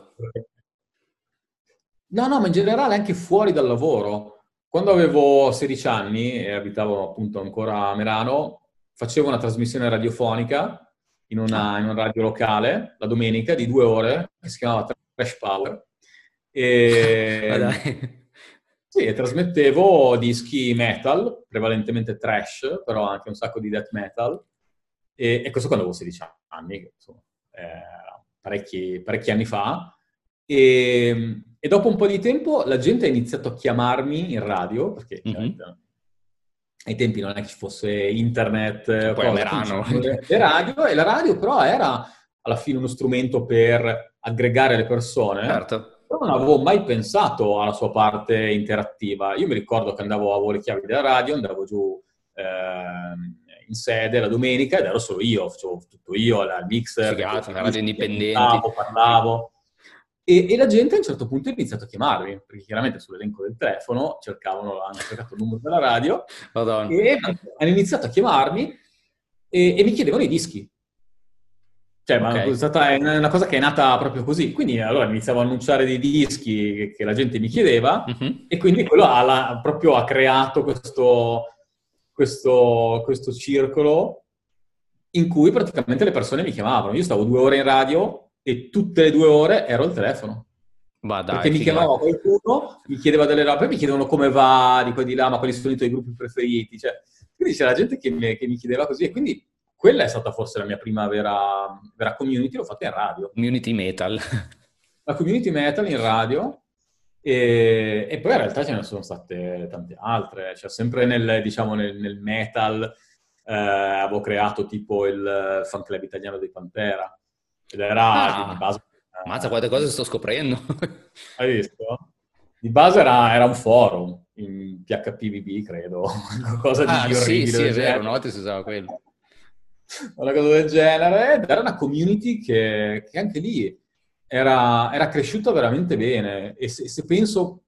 No, no, ma in generale anche fuori dal lavoro. Quando avevo 16 anni e abitavo appunto ancora a Merano, facevo una trasmissione radiofonica in una, in una radio locale la domenica di due ore che si chiamava Crash Power. E... Sì, e trasmettevo dischi metal, prevalentemente trash, però anche un sacco di death metal. E, e questo quando avevo 16 anni, insomma, eh, parecchi, parecchi, anni fa. E, e, dopo un po' di tempo la gente ha iniziato a chiamarmi in radio, perché mm-hmm. ai tempi non è che ci fosse internet, poi cosa, le radio, e la radio però era alla fine uno strumento per aggregare le persone. Certo. Però non avevo mai pensato alla sua parte interattiva. Io mi ricordo che andavo, avevo le chiavi della radio, andavo giù eh, in sede la domenica ed ero solo io, facevo tutto io, il mixer. Figata, radio indipendente. Parlavo, parlavo. E, e, la gente a un certo punto ha iniziato a chiamarmi, perché chiaramente sull'elenco del telefono cercavano, hanno cercato il numero della radio, Madonna. e hanno iniziato a chiamarmi e, e mi chiedevano i dischi. Cioè, ma okay. è stata una cosa che è nata proprio così. Quindi allora iniziavo a annunciare dei dischi che, che la gente mi chiedeva uh-huh. e quindi quello ha, la, proprio ha creato questo, questo, questo, circolo in cui praticamente le persone mi chiamavano. Io stavo due ore in radio e tutte le due ore ero al telefono. dai, Perché mi chiamava qualcuno, mi chiedeva delle robe, mi chiedevano come va, di qua di là, ma quali sono i tuoi gruppi preferiti. Cioè, quindi c'era gente che mi, che mi chiedeva così e quindi quella è stata forse la mia prima vera, vera community, l'ho fatta in radio. Community metal. La community metal in radio e, e, poi in realtà ce ne sono state tante altre, cioè sempre nel, diciamo, nel, nel metal eh, avevo creato tipo il fan club italiano dei Pantera ed era ah, di base... Mazza, quante cose sto scoprendo! Hai visto? Di base era, era un forum, in PHPVB credo, qualcosa di ah, orribile. Sì, sì, è vero, una volta si usava quello una cosa del genere, ed era una community che, che anche lì era, era, cresciuta veramente bene. E se, se penso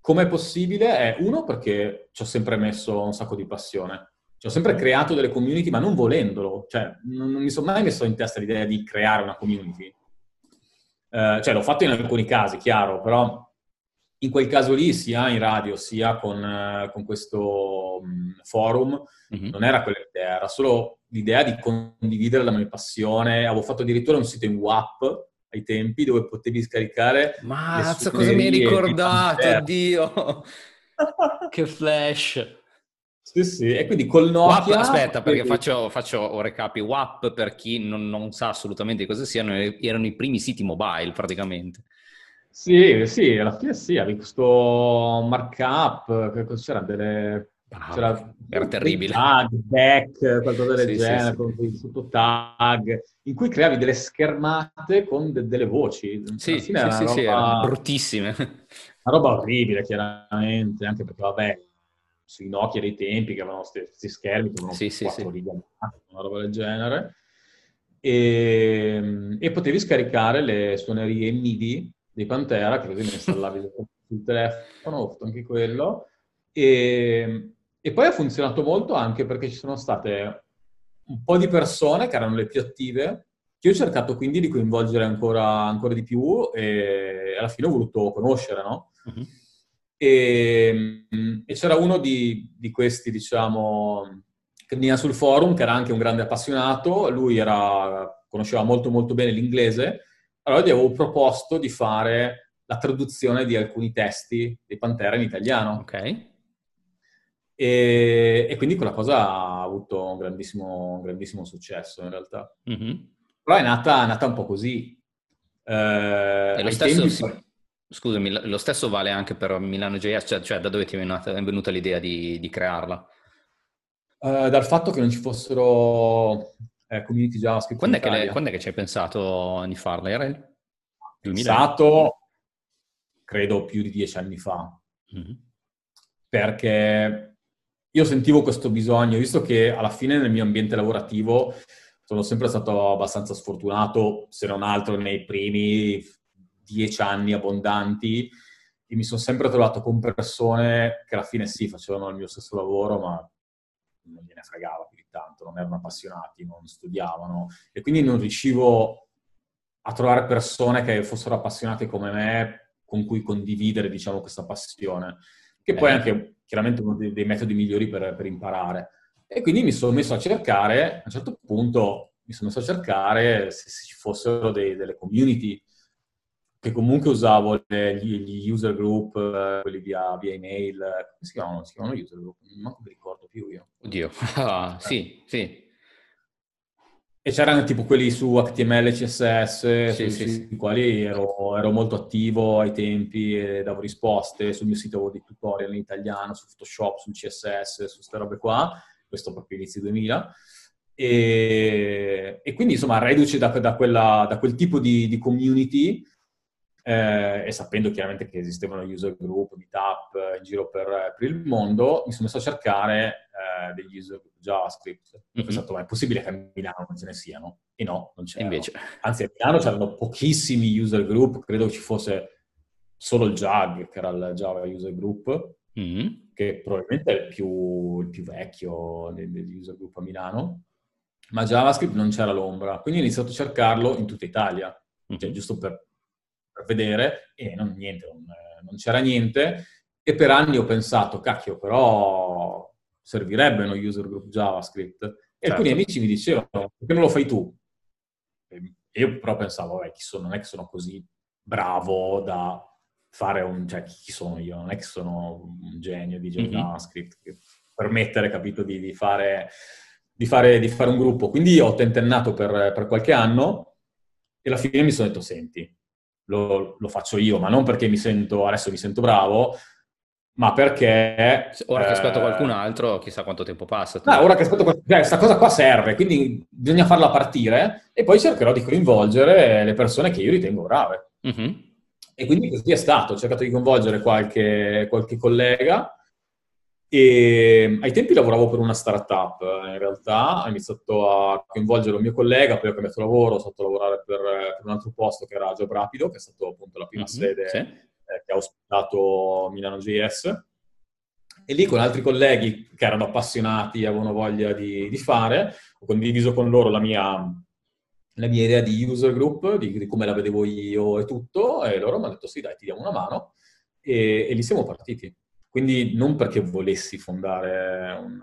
com'è possibile, è uno perché ci ho sempre messo un sacco di passione. Ci ho sempre creato delle community, ma non volendolo. Cioè, non, non mi sono mai messo in testa l'idea di creare una community. Eh, cioè, l'ho fatto in alcuni casi, chiaro, però in quel caso lì, sia in radio, sia con, uh, con questo um, forum, mm-hmm. non era quella l'idea, era solo l'idea di condividere la mia passione. Avevo fatto addirittura un sito in WAP ai tempi dove potevi scaricare. Mazza, cosa mi hai ricordato? Oddio! che flash! Sì, sì, e quindi col Nokia... WAP, aspetta, perché faccio, faccio un recap. WAP, per chi non, non sa assolutamente cosa siano, erano i primi siti mobile praticamente. Sì, sì, alla fine sì, avevi questo markup, c'era delle... c'era era terribile. Tag, back, qualcosa del sì, genere, sì, con dei sottotag, in cui creavi delle schermate con de- delle voci. Sì, sì, sì, roba... sì, erano bruttissime. Una roba orribile, chiaramente, anche perché, vabbè, sui Nokia dei tempi che avevano questi schermi che avevano sì, sì, sì. righe, una roba del genere. E, e potevi scaricare le suonerie MIDI di Pantera, che così mi installavi sul telefono, ho fatto anche quello. E, e, poi ha funzionato molto anche perché ci sono state un po' di persone che erano le più attive, che ho cercato quindi di coinvolgere ancora, ancora di più e alla fine ho voluto conoscere, no? Uh-huh. E, e c'era uno di, di, questi, diciamo, che veniva sul forum, che era anche un grande appassionato, lui era, conosceva molto molto bene l'inglese, allora gli avevo proposto di fare la traduzione di alcuni testi di Pantera in italiano. Ok. E, e quindi quella cosa ha avuto un grandissimo, un grandissimo successo in realtà. Mm-hmm. Però è nata, è nata, un po' così. Eh, lo stesso, tempi... Scusami, lo stesso vale anche per Milano JS, cioè, cioè da dove ti è venuta, è venuta l'idea di, di crearla? Uh, dal fatto che non ci fossero eh, community JavaScript. Quando è, che le, quando è, che ci hai pensato di farla? Era il 2000? Stato, credo, più di dieci anni fa. Mm-hmm. Perché io sentivo questo bisogno, visto che alla fine nel mio ambiente lavorativo sono sempre stato abbastanza sfortunato, se non altro nei primi dieci anni abbondanti, e mi sono sempre trovato con persone che alla fine sì, facevano il mio stesso lavoro, ma non gliene fregava più di tanto, non erano appassionati, non studiavano e quindi non riuscivo a trovare persone che fossero appassionate come me con cui condividere, diciamo, questa passione, che poi è anche chiaramente uno dei, dei metodi migliori per, per, imparare. E quindi mi sono messo a cercare, a un certo punto mi sono messo a cercare se, se ci fossero dei, delle community che comunque usavo gli, gli user group, eh, quelli via, via, email, come si chiamano? Si chiamano user group? Non mi ricordo più io. Oddio, ah, sì, sì. E c'erano tipo quelli su HTML, CSS, sì, sui, sì, quali ero, ero, molto attivo ai tempi e davo risposte. Sul mio sito avevo dei tutorial in italiano, su Photoshop, sul CSS, su queste robe qua. Questo proprio inizi 2000. E, e quindi, insomma, reduce da, da, quella, da quel tipo di, di community eh, e sapendo chiaramente che esistevano user group, meetup in giro per, per, il mondo, mi sono messo a cercare eh, degli user JavaScript. Mm-hmm. Ho pensato, ma è possibile che a Milano non ce ne siano? E no, non c'erano. Invece. Anzi, a Milano c'erano pochissimi user group, credo ci fosse solo il JAG, che era il Java User Group, mm-hmm. che probabilmente è il più, il più vecchio degli user group a Milano, ma JavaScript non c'era l'ombra. Quindi ho iniziato a cercarlo in tutta Italia, mm-hmm. cioè giusto per per vedere e non, niente, non, non, c'era niente. E per anni ho pensato, cacchio, però servirebbe uno user group JavaScript. E certo. alcuni amici mi dicevano, perché non lo fai tu? E io però pensavo, vabbè, chi sono? non è che sono così bravo da fare un... cioè, chi sono io? Non è che sono un genio di mm-hmm. JavaScript che permettere, capito, di, di, fare, di, fare, di, fare, un gruppo. Quindi ho tentennato per, per qualche anno e alla fine mi sono detto, senti, lo, lo, faccio io, ma non perché mi sento, adesso mi sento bravo, ma perché... Ora che aspetto eh, qualcun altro, chissà quanto tempo passa. No, ora che aspetto qualcun cioè, questa cosa qua serve, quindi bisogna farla partire e poi cercherò di coinvolgere le persone che io ritengo brave. Mm-hmm. E quindi così è stato, ho cercato di coinvolgere qualche, qualche collega e ai tempi lavoravo per una startup, in realtà ho iniziato a coinvolgere un mio collega, poi ho cambiato lavoro, ho stato a lavorare per, per un altro posto che era Job Rapido, che è stato appunto la prima mm-hmm, sede sì. Eh, che ha ospitato Milano JS. E lì con altri colleghi che erano appassionati, avevano voglia di, di fare, ho condiviso con loro la mia, la mia idea di user group, di, di, come la vedevo io e tutto, e loro mi hanno detto sì dai, ti diamo una mano, e, e lì siamo partiti. Quindi non perché volessi fondare un,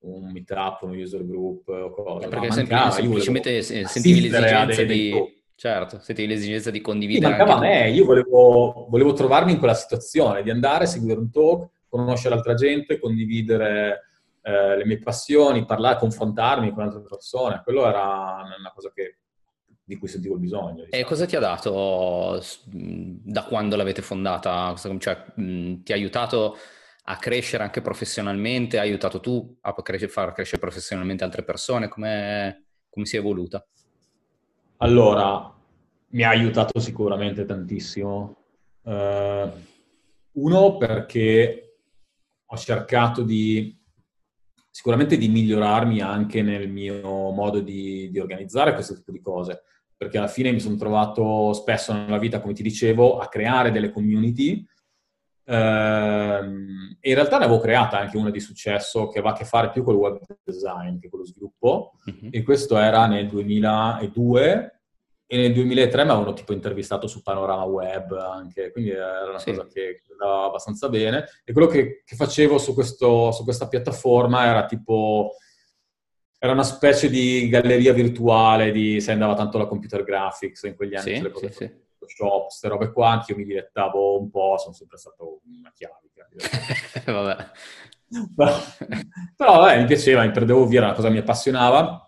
un meetup, un user group o cosa. Perché no, mancava, semplicemente sentivi l'esigenza di... Certo, sentivi l'esigenza di condividere. Sì, mancava a me, io volevo, volevo, trovarmi in quella situazione, di andare seguire un talk, conoscere altra gente, condividere eh, le mie passioni, parlare, confrontarmi con altre persone. Quello era una cosa che di cui sentivo il bisogno. Diciamo. E cosa ti ha dato da quando l'avete fondata? Cioè, ti ha aiutato a crescere anche professionalmente? Ha aiutato tu a far crescere professionalmente altre persone? Come, come si è evoluta? Allora, mi ha aiutato sicuramente tantissimo. Uh, uno perché ho cercato di sicuramente di migliorarmi anche nel mio modo di, di, organizzare questo tipo di cose perché alla fine mi sono trovato spesso nella vita, come ti dicevo, a creare delle community. Ehm, in realtà ne avevo creata anche una di successo che aveva a che fare più con il web design che con lo sviluppo, mm-hmm. e questo era nel 2002. e nel 2003 mi avevano tipo intervistato su Panorama Web anche, quindi era una sì. cosa che andava abbastanza bene. E quello che, che facevo su, questo, su, questa piattaforma era tipo, era una specie di galleria virtuale di, se andava tanto la computer graphics in quegli anni, sì, cose sì, sì. Photoshop, queste robe qua, anche io mi dilettavo un po', sono sempre stato una chiavica. vabbè. però, però vabbè, mi piaceva, mi prendevo via, era una cosa che mi appassionava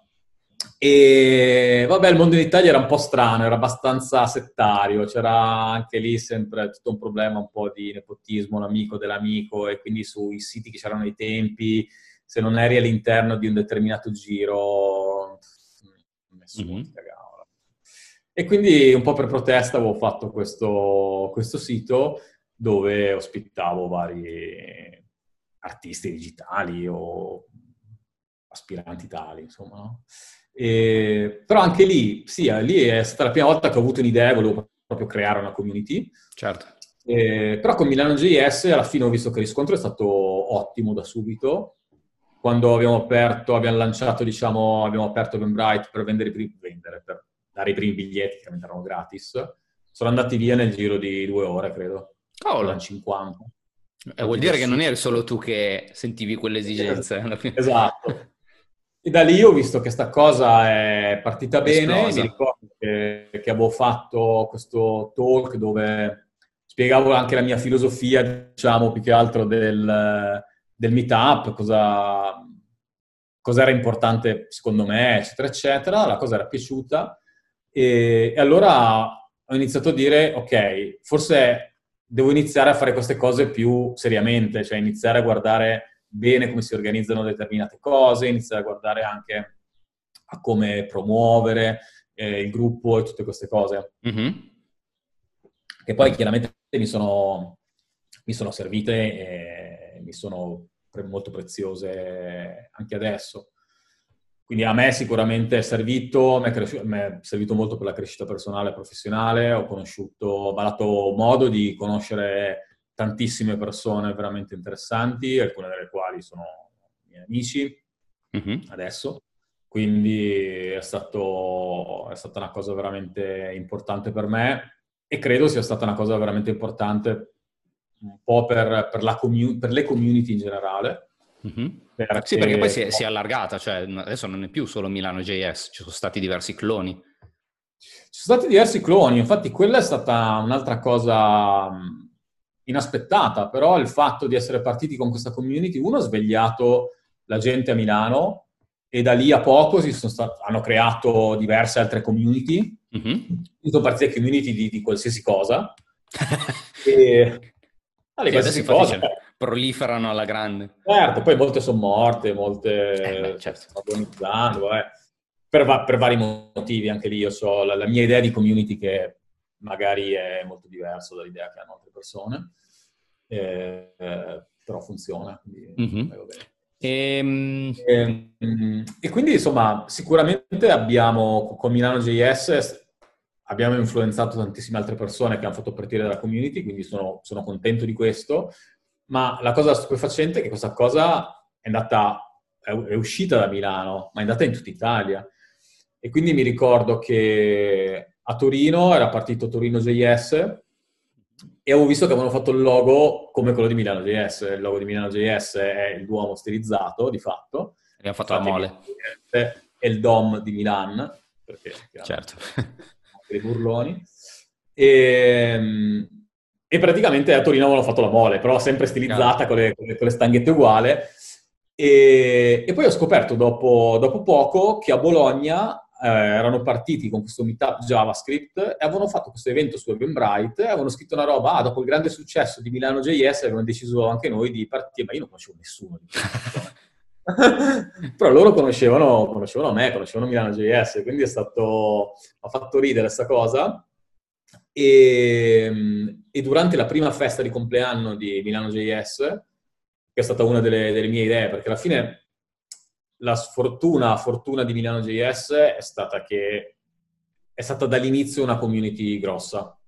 e vabbè, il mondo in Italia era un po' strano, era abbastanza settario, c'era anche lì sempre tutto un problema un po' di nepotismo, un amico dell'amico, e quindi sui siti che c'erano ai tempi, se non eri all'interno di un determinato giro, nessuno mm-hmm. ti. E quindi un po' per protesta avevo fatto questo, questo sito dove ospitavo vari artisti digitali o aspiranti tali, insomma, no? E, però anche lì, sì, lì è stata la prima volta che ho avuto un'idea, volevo proprio creare una community. Certo. E, però con Milano JS alla fine ho visto che il riscontro è stato ottimo da subito. Quando abbiamo aperto, abbiamo lanciato, diciamo, abbiamo aperto Eventbrite per vendere, vendere, per dare i primi biglietti, che erano gratis, sono andati via nel giro di due ore, credo. Cavolo. 50. Eh, vuol dire che non eri solo tu che sentivi quelle esigenze. Esatto. E da lì ho visto che questa cosa è partita bene, mi ricordo che, che, avevo fatto questo talk dove spiegavo anche la mia filosofia, diciamo, più che altro del, del meetup, cosa, cosa era importante secondo me, eccetera, eccetera. La cosa era piaciuta e, e allora ho iniziato a dire, ok, forse devo iniziare a fare queste cose più seriamente, cioè iniziare a guardare bene come si organizzano determinate cose, iniziare a guardare anche a come promuovere eh, il gruppo e tutte queste cose. Mm-hmm. Che poi chiaramente mi sono, mi sono servite e mi sono molto preziose anche adesso. Quindi a me sicuramente è servito, mi è, cresci- è, servito molto per la crescita personale e professionale, ho conosciuto, ho dato modo di conoscere tantissime persone veramente interessanti, alcune delle quali sono miei amici mm-hmm. adesso. Quindi è, stato, è stata una cosa veramente importante per me e credo sia stata una cosa veramente importante un po' per, per, commun- per le community in generale. Mm-hmm. Perché... Sì, perché poi si è, si è, allargata, cioè adesso non è più solo Milano JS, ci sono stati diversi cloni. Ci sono stati diversi cloni, infatti quella è stata un'altra cosa inaspettata, però il fatto di essere partiti con questa community, uno ha svegliato la gente a Milano e da lì a poco stati, hanno creato diverse altre community, mm-hmm. sono partite community di, di qualsiasi cosa. e, sì, qualsiasi cosa. Proliferano alla grande. Certo, poi molte sono morte, molte eh, beh, certo. agonizzando, eh. per, per, vari motivi anche lì. Io so la, la mia idea di community che magari è molto diverso dall'idea che hanno altre persone, eh, però funziona. Quindi, mm-hmm. Ehm... E, ehm, e, quindi insomma sicuramente abbiamo con Milano JS abbiamo influenzato tantissime altre persone che hanno fatto partire dalla community, quindi sono, sono contento di questo, ma la cosa stupefacente è che questa cosa è andata, è, uscita da Milano, ma è andata in tutta Italia. E quindi mi ricordo che a Torino, era partito Torino JS, e avevo visto che avevano fatto il logo come quello di Milano JS. Il logo di Milano JS è il Duomo stilizzato, di fatto. Abbiamo fatto la mole. È il Dom di Milan, perché certo. i burloni. E, e, praticamente a Torino avevano fatto la mole, però sempre stilizzata con le, con, le, stanghette uguali. E, e, poi ho scoperto dopo, dopo poco che a Bologna eh, erano partiti con questo meetup JavaScript e avevano fatto questo evento su Eventbrite e avevano scritto una roba, ah, dopo il grande successo di Milano JS avevano deciso anche noi di partire, ma io non conoscevo nessuno però loro conoscevano, conoscevano me, conoscevano Milano JS, quindi è stato, ha fatto ridere questa cosa. E, e, durante la prima festa di compleanno di Milano JS, che è stata una delle, delle mie idee, perché alla fine la sfortuna, fortuna di Milano JS è stata che è stata dall'inizio una community grossa.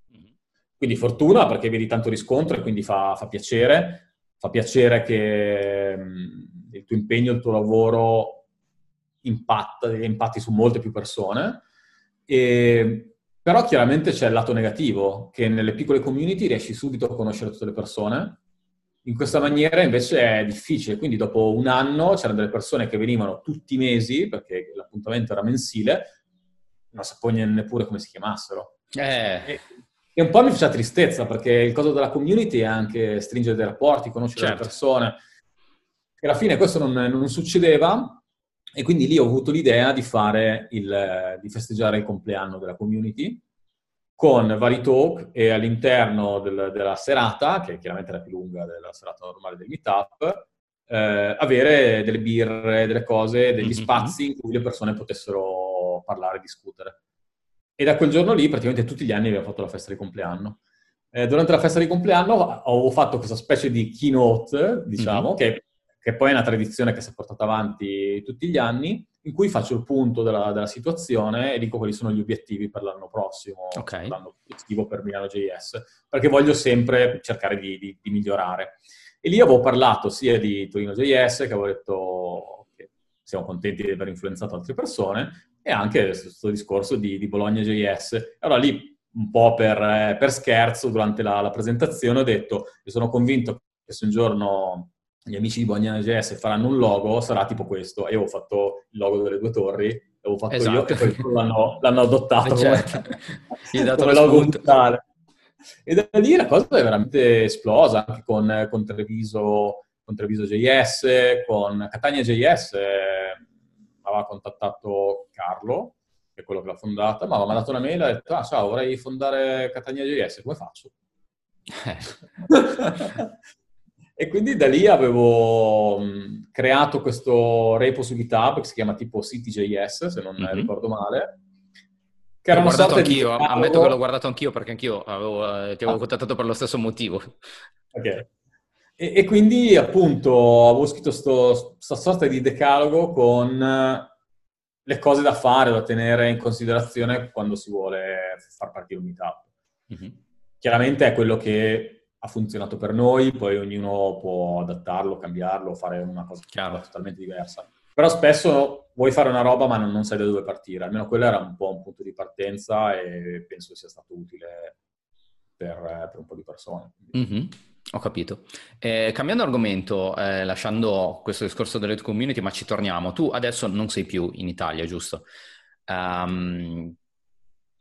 Quindi fortuna perché vedi tanto riscontro e quindi fa, fa piacere. Fa piacere che mh, il tuo impegno, il tuo lavoro impatta, impatti su molte più persone. E, Però chiaramente c'è il lato negativo, che nelle piccole community riesci subito a conoscere tutte le persone. In questa maniera invece è difficile, quindi dopo un anno c'erano delle persone che venivano tutti i mesi, perché l'appuntamento era mensile, non sapevo neppure come si chiamassero. Eh. E, e, un po' mi faceva tristezza, perché il coso della community è anche stringere dei rapporti, conoscere certo. le persone. E alla fine questo non, non succedeva, e quindi lì ho avuto l'idea di fare il, di festeggiare il compleanno della community con vari talk e all'interno del, della serata, che chiaramente è la più lunga della serata normale del meetup, eh, avere delle birre, delle cose, degli mm-hmm. spazi in cui le persone potessero parlare discutere. E da quel giorno lì, praticamente tutti gli anni abbiamo fatto la festa di compleanno. Eh, durante la festa di compleanno ho fatto questa specie di keynote, diciamo, mm-hmm. che che poi è una tradizione che si è portata avanti tutti gli anni, in cui faccio il punto della, della situazione e dico quali sono gli obiettivi per l'anno prossimo, okay. l'anno estivo per Milano JS, perché voglio sempre cercare di, di, di, migliorare. E lì avevo parlato sia di Torino JS, che avevo detto che siamo contenti di aver influenzato altre persone, e anche questo discorso di, di Bologna JS. Allora lì, un po' per, per scherzo, durante la, la presentazione ho detto che sono convinto che se un giorno gli amici di Bologna JS faranno un logo, sarà tipo questo. Io ho fatto il logo delle due torri, l'avevo fatto esatto. io, e poi l'hanno, l'hanno adottato eh, certo. come, come logo ufficiale. E da lì la cosa è veramente esplosa, anche con, con, Treviso, con Treviso JS, con Catania JS, eh, aveva contattato Carlo, che è quello che l'ha fondata, ma aveva mandato una mail e ha detto, ah ciao, vorrei fondare Catania JS, come faccio? Eh. E quindi da lì avevo mh, creato questo repo su GitHub che si chiama tipo CityJS, se non mm-hmm. ricordo male. Che era l'ho guardato anch'io, dialogo... ammetto che l'ho guardato anch'io perché anch'io avevo, eh, ti avevo ah. contattato per lo stesso motivo. Ok. E, e quindi appunto avevo scritto questa sorta di decalogo con le cose da fare, da tenere in considerazione quando si vuole far partire un meetup. Mm-hmm. Chiaramente è quello che ha funzionato per noi, poi ognuno può adattarlo, cambiarlo, fare una cosa Chiaro. totalmente diversa. Però spesso vuoi fare una roba ma non, non, sai da dove partire, almeno quello era un po' un punto di partenza e penso sia stato utile per, per un po' di persone. Mm-hmm. Ho capito. Eh, cambiando argomento, eh, lasciando questo discorso delle community, ma ci torniamo. Tu adesso non sei più in Italia, giusto? Um,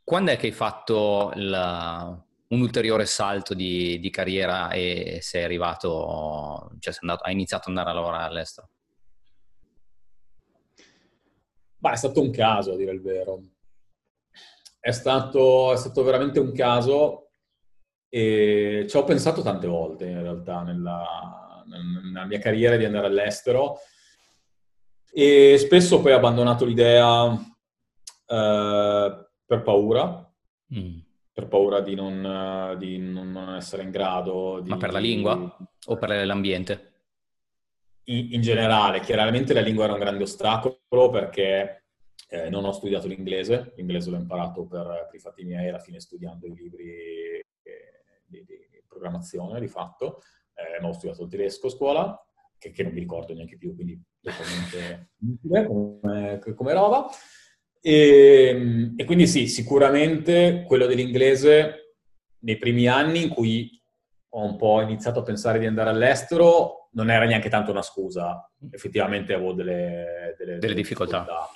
quando è che hai fatto la, un ulteriore salto di, di carriera e sei arrivato, cioè sei andato, hai iniziato ad andare a lavorare all'estero? Beh, è stato un caso, a dire il vero. È stato, è stato veramente un caso e ci ho pensato tante volte in realtà nella, nella mia carriera di andare all'estero e spesso poi ho abbandonato l'idea eh, per paura. Mm per paura di non, di non essere in grado di... Ma per la lingua o per l'ambiente? In, in, generale, chiaramente la lingua era un grande ostacolo perché eh, non ho studiato l'inglese, l'inglese l'ho imparato per, per i fatti miei alla fine studiando i libri eh, di, di, programmazione di fatto, eh, non ho studiato il tedesco a scuola, che, che, non mi ricordo neanche più, quindi totalmente inutile come, come roba. E, ehm, e, quindi sì, sicuramente quello dell'inglese nei primi anni in cui ho un po' iniziato a pensare di andare all'estero non era neanche tanto una scusa, effettivamente avevo delle, delle, delle difficoltà. difficoltà.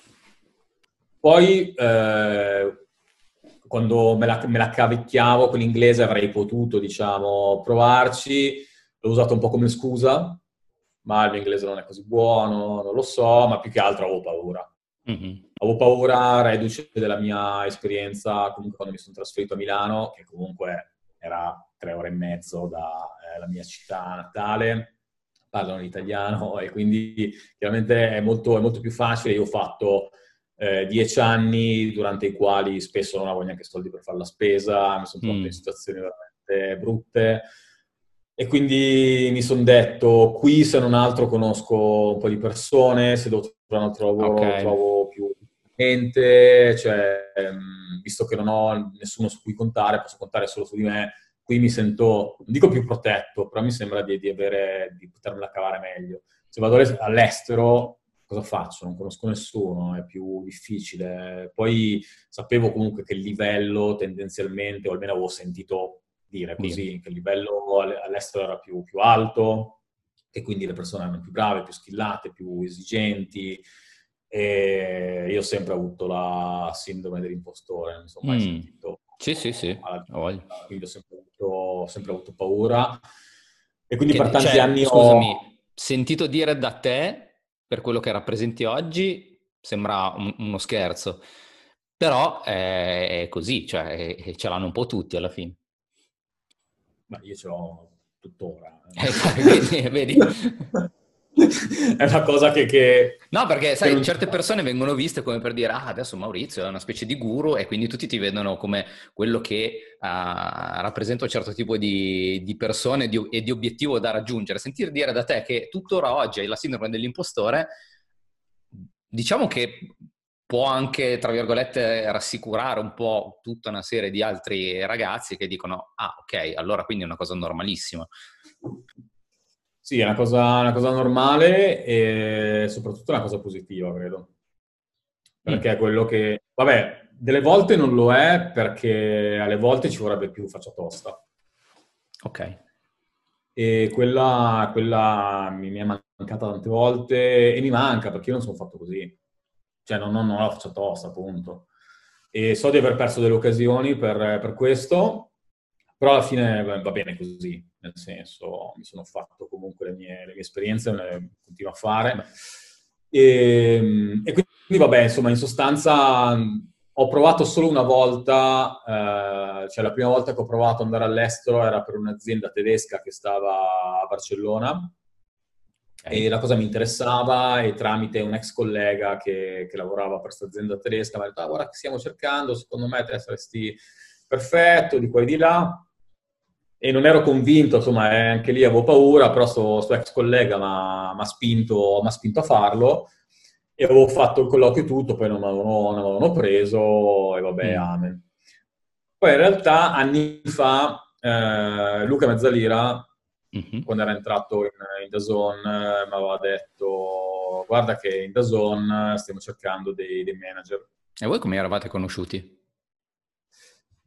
Poi eh, quando me la, me la cavicchiavo con l'inglese avrei potuto, diciamo, provarci, l'ho usato un po' come scusa, ma il mio inglese non è così buono, non lo so, ma più che altro avevo paura. Mm-hmm. Avevo paura, reduce della mia esperienza, comunque quando mi sono trasferito a Milano, che comunque era tre ore e mezzo dalla eh, mia città natale, parlano l'italiano e quindi chiaramente è molto, è molto più facile. Io ho fatto eh, dieci anni durante i quali spesso non avevo neanche soldi per fare la spesa, mi sono trovato mm. in situazioni veramente brutte. E quindi mi sono detto, qui se non altro conosco un po' di persone, se devo trovare un altro lavoro okay. trovo niente, cioè, ehm, visto che non ho nessuno su cui contare, posso contare solo su di me, qui mi sento, non dico più protetto, però mi sembra di, di, avere, di potermela cavare meglio. Se vado all'estero, cosa faccio? Non conosco nessuno, è più difficile. Poi sapevo comunque che il livello tendenzialmente, o almeno avevo sentito dire così, sì. che il livello all'estero era più, più alto, e quindi le persone erano più brave, più skillate, più esigenti. E io ho sempre avuto la sindrome dell'impostore, non mi sono mai mm. sentito. Sì, sì, sì. Quindi ho sempre avuto, sempre avuto paura. E quindi che, per tanti cioè, anni scusami, ho... sentito dire da te, per quello che rappresenti oggi, sembra un, uno scherzo. Però è, è così, cioè è, ce l'hanno un po' tutti alla fine. Ma io ce l'ho tuttora. Eh, vedi, vedi. è una cosa che... che no, perché sai, non... certe persone vengono viste come per dire, ah, adesso Maurizio è una specie di guru e quindi tutti ti vedono come quello che uh, rappresenta un certo tipo di, di persone di, e di obiettivo da raggiungere. Sentire dire da te che tuttora oggi hai la sindrome dell'impostore, diciamo che può anche, tra virgolette, rassicurare un po' tutta una serie di altri ragazzi che dicono, ah, ok, allora quindi è una cosa normalissima. Sì, è una cosa, una cosa normale e soprattutto una cosa positiva, credo. Perché è quello che... Vabbè, delle volte non lo è perché alle volte ci vorrebbe più faccia tosta. Ok. E quella, quella mi, è mancata tante volte e mi manca perché io non sono fatto così. Cioè non, non, non ho la faccia tosta, appunto. E so di aver perso delle occasioni per, per questo, però alla fine va bene così nel senso mi sono fatto comunque le mie, le mie esperienze, le continuo a fare. E, ehm, e, quindi vabbè, insomma, in sostanza ho provato solo una volta, eh, cioè la prima volta che ho provato ad andare all'estero era per un'azienda tedesca che stava a Barcellona. E la cosa mi interessava e tramite un ex collega che, che lavorava per questa azienda tedesca mi ha detto ah, guarda che stiamo cercando, secondo me te saresti perfetto di qua e di là e non ero convinto, insomma, eh, anche lì avevo paura, però sto, sto ex collega mi ha spinto, spinto, a farlo e avevo fatto il colloquio e tutto, poi non mi avevano, preso e vabbè, mm. amen. Poi in realtà anni fa eh, Luca Mezzalira, mm-hmm. quando era entrato in, in Dazon, eh, mi aveva detto guarda che in Dazon stiamo cercando dei, dei manager. E voi come eravate conosciuti?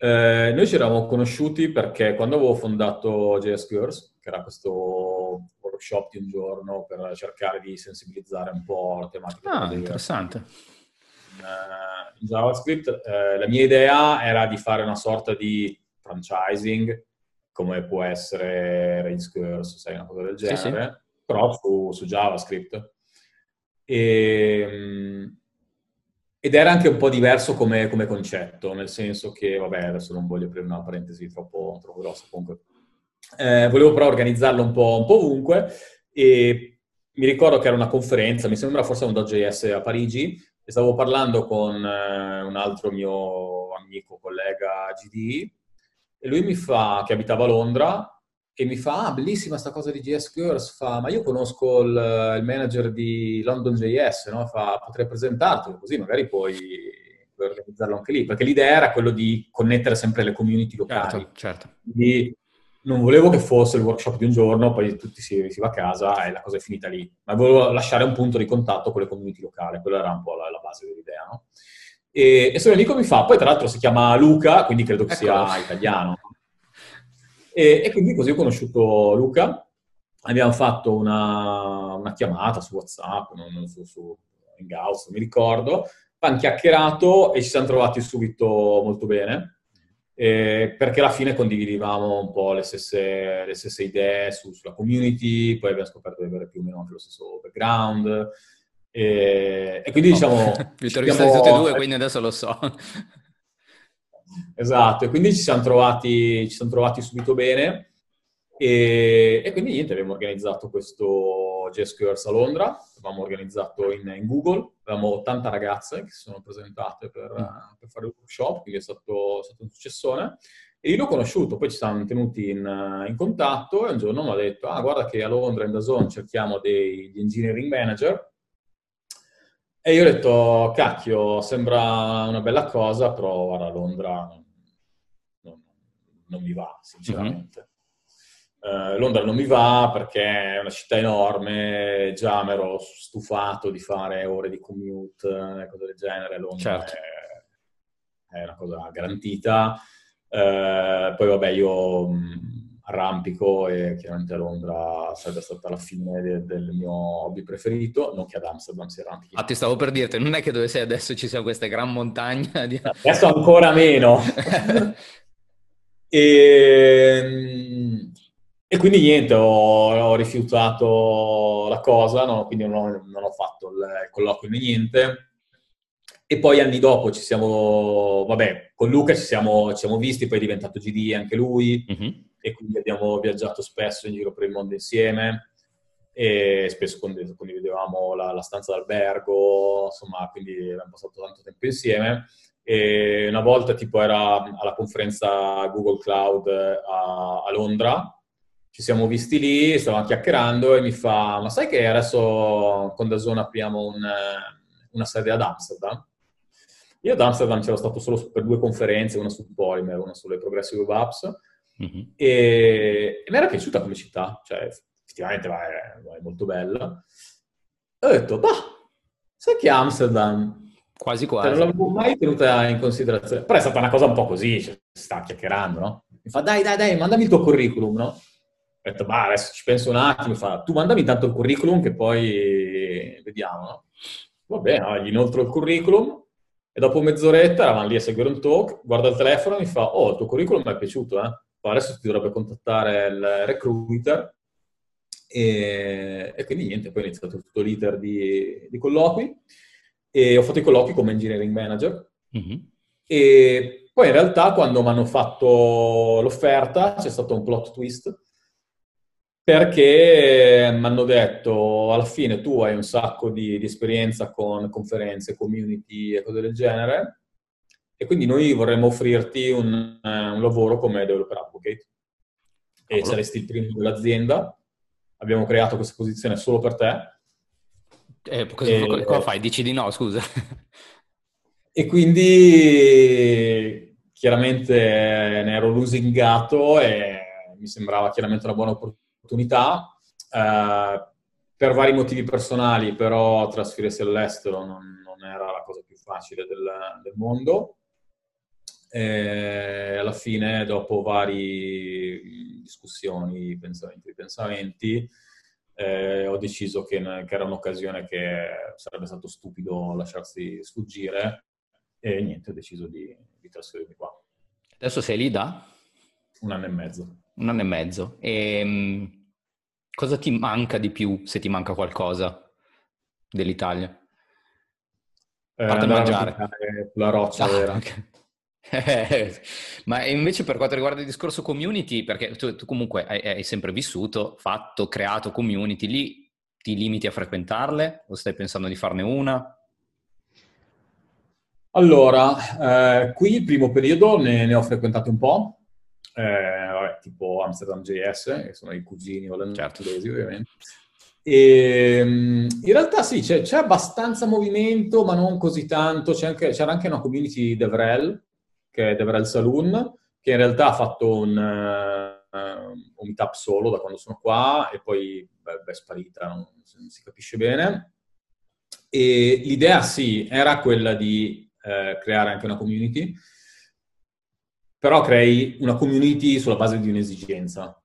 Eh, noi ci eravamo conosciuti perché quando avevo fondato JS Girls, che era questo workshop di un giorno per cercare di sensibilizzare un po' la tematica. Ah, interessante. In, uh, in JavaScript eh, la mia idea era di fare una sorta di franchising, come può essere Rails Girls, sai, una cosa del genere, sì, sì. però su, su JavaScript. E, um, ed era anche un po' diverso come, come, concetto, nel senso che, vabbè, adesso non voglio aprire una parentesi troppo, troppo grossa, comunque. Eh, volevo però organizzarlo un po', un po', ovunque e mi ricordo che era una conferenza, mi sembra forse un .js a Parigi, e stavo parlando con eh, un altro mio amico, collega GD, e lui mi fa, che abitava a Londra, e mi fa, ah, bellissima sta cosa di JS Girls, fa, ma io conosco il, il manager di London JS, no? fa, potrei presentartelo, così magari puoi, organizzarlo anche lì, perché l'idea era quello di connettere sempre le community locali. Certo, certo. Quindi non volevo che fosse il workshop di un giorno, poi tutti si, si, va a casa e la cosa è finita lì, ma volevo lasciare un punto di contatto con le community locali, quella era un po' la, la base dell'idea, no? E, e suo amico mi fa, poi tra l'altro si chiama Luca, quindi credo che ecco. sia italiano. E, e, quindi così ho conosciuto Luca, abbiamo fatto una, una chiamata su WhatsApp, non, non su, su Hangouts, non mi ricordo, abbiamo chiacchierato e ci siamo trovati subito molto bene, eh, perché alla fine condividevamo un po' le stesse, le stesse idee su, sulla community, poi abbiamo scoperto di avere più o meno anche lo stesso background, e, e quindi diciamo... Vi ho visto tutti e due, quindi adesso lo so. Esatto, e quindi ci siamo trovati, ci siamo trovati subito bene e, e, quindi niente, abbiamo organizzato questo JSQRS a Londra, l'abbiamo organizzato in, in, Google, avevamo 80 ragazze che si sono presentate per, mm. per fare il workshop, quindi è stato, è stato un successone. E lì l'ho conosciuto, poi ci siamo tenuti in, in, contatto e un giorno mi ha detto, ah guarda che a Londra in Dazon cerchiamo degli engineering manager e io ho detto, cacchio, sembra una bella cosa, però guarda, Londra non, non, non mi va, sinceramente. Mm-hmm. Uh, Londra non mi va perché è una città enorme, già mi ero stufato di fare ore di commute cose del genere, Londra certo. è, è, una cosa garantita. Uh, poi vabbè, io mh, arrampico e chiaramente a Londra sarebbe stata la fine de- del mio hobby preferito, non che ad Amsterdam si arrampichi. Ah, ti stavo per dirti, non è che dove sei adesso ci sia questa gran montagna di... Adesso ancora meno. e ehm, e quindi niente, ho, ho rifiutato la cosa, no? quindi non ho, non ho, fatto il colloquio né niente. E poi anni dopo ci siamo, vabbè, con Luca ci siamo, ci siamo visti, poi è diventato GD anche lui, mm-hmm. E quindi abbiamo viaggiato spesso in giro per il mondo insieme, e spesso condividevamo la, la stanza d'albergo, insomma, quindi abbiamo passato tanto tempo insieme. E una volta tipo era alla conferenza Google Cloud a, a Londra, ci siamo visti lì, stavamo chiacchierando e mi fa, ma sai che adesso con Da Zone apriamo un, una sede ad Amsterdam? Io ad Amsterdam c'ero stato solo per due conferenze, una su Polymer, una sulle Progressive Apps, mm-hmm. e, e, mi era piaciuta come città, cioè effettivamente va, è, è, molto bella. E ho detto, bah, sai che Amsterdam... Quasi quasi. Cioè, non l'avevo mai tenuta in considerazione. Però è stata una cosa un po' così, cioè, si sta chiacchierando, no? Mi fa, dai, dai, dai, mandami il tuo curriculum, no? Ho detto, ma adesso ci penso un attimo, fa, tu mandami tanto il curriculum che poi vediamo, no? Va bene, gli inoltro il curriculum e dopo mezz'oretta eravamo lì a seguire un talk, guarda il telefono e mi fa, oh, il tuo curriculum mi è piaciuto, eh? Adesso ti dovrebbe contattare il recruiter e, e quindi niente, poi ho iniziato tutto l'iter di, di, colloqui e ho fatto i colloqui come engineering manager mm-hmm. e poi in realtà quando mi hanno fatto l'offerta c'è stato un plot twist perché mi hanno detto alla fine tu hai un sacco di, di, esperienza con conferenze, community e cose del genere e quindi noi vorremmo offrirti un, eh, un lavoro come developer advocate e oh. saresti il primo dell'azienda. Abbiamo creato questa posizione solo per te. Eh, cosa, e, cosa fai? Dici di no, scusa. E quindi chiaramente ne ero lusingato e mi sembrava chiaramente una buona opportunità opportunità. Eh, per vari motivi personali, però, trasferirsi all'estero non, non era la cosa più facile del, del mondo. E alla fine, dopo varie discussioni, pensamenti, ripensamenti, eh, ho deciso che, che, era un'occasione che sarebbe stato stupido lasciarsi sfuggire e niente, ho deciso di, di trasferirmi qua. Adesso sei lì da? Un anno e mezzo. Un anno e mezzo. E, ehm, cosa ti manca di più, se ti manca qualcosa, dell'Italia? Eh, a mangiare. La roccia, ah, vera. Okay. Ma invece per quanto riguarda il discorso community, perché tu, tu comunque hai, hai, sempre vissuto, fatto, creato community, lì ti limiti a frequentarle o stai pensando di farne una? Allora, eh, qui il primo periodo ne, ne ho frequentate un po', eh, vabbè, tipo Amsterdam JS, che sono i cugini olandesi certo. ovviamente. E, ehm, in realtà sì, c'è, c'è, abbastanza movimento, ma non così tanto. Anche, c'era anche una community Devrel, che è Devrel Saloon, che in realtà ha fatto un, uh, un meetup solo da quando sono qua e poi beh, è sparita, non, non, si capisce bene. E l'idea sì, era quella di uh, creare anche una community, però crei una community sulla base di un'esigenza.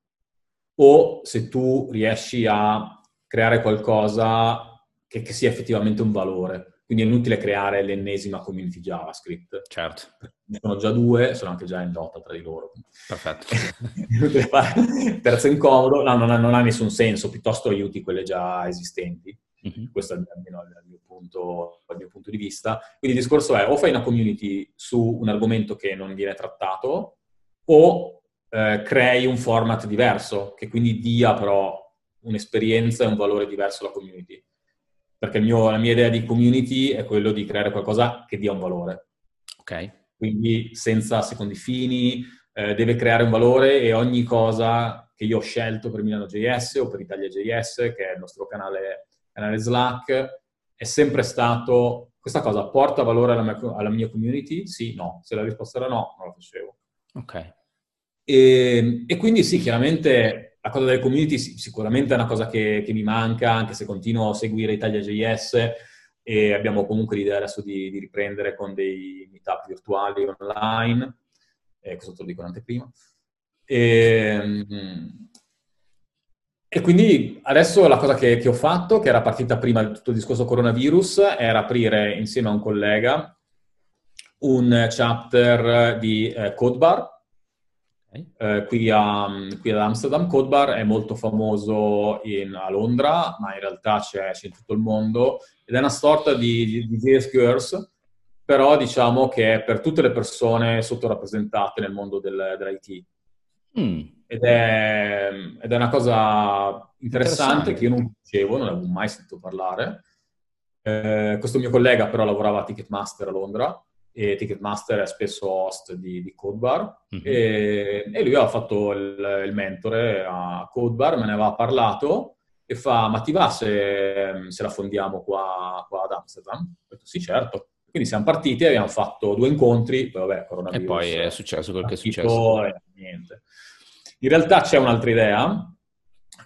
O se tu riesci a creare qualcosa che, che sia effettivamente un valore. Quindi è inutile creare l'ennesima community JavaScript. Certo. Ne sono già due, sono anche già in lotta tra di loro. Perfetto. terzo incomodo, no, non ha, non ha nessun senso, piuttosto aiuti quelle già esistenti. Mm-hmm. Questo è almeno il mio, punto, il mio punto di vista. Quindi il discorso è o fai una community su un argomento che non viene trattato o eh, crei un format diverso che quindi dia però un'esperienza e un valore diverso alla community. Perché mio, la mia idea di community è quello di creare qualcosa che dia un valore. Ok. Quindi senza secondi fini, eh, deve creare un valore e ogni cosa che io ho scelto per Milano JS o per Italia JS, che è il nostro canale canale Slack, è sempre stato questa cosa porta valore alla mia, alla mia, community? Sì, no. Se la risposta era no, non la facevo. Ok. E, e, quindi sì, chiaramente la cosa delle community sicuramente è una cosa che, che mi manca, anche se continuo a seguire Italia.js e abbiamo comunque l'idea adesso di, di riprendere con dei meetup virtuali online, eh, questo te lo dico in anteprima. E, ehm, e quindi adesso la cosa che, che, ho fatto, che era partita prima di tutto il discorso coronavirus, era aprire insieme a un collega un chapter di eh, Codebar, eh, qui, a, qui, ad Amsterdam. Codebar è molto famoso in, a Londra, ma in realtà c'è, c'è, in tutto il mondo, ed è una sorta di, di, JS Girls, però diciamo che è per tutte le persone sottorappresentate nel mondo del, dell'IT. Mm. Ed, è, ed, è, una cosa interessante, interessante, che io non conoscevo, non avevo mai sentito parlare. Eh, questo mio collega però lavorava a Ticketmaster a Londra e Ticketmaster è spesso host di, di Codebar mm-hmm. e, e, lui aveva fatto il, il, mentore a Codebar, me ne aveva parlato e fa, ma ti va se, se la fondiamo qua, qua, ad Amsterdam? Ho detto sì, certo. Quindi siamo partiti, abbiamo fatto due incontri, poi vabbè, coronavirus. E poi è successo quel che è successo. E niente. In realtà c'è un'altra idea,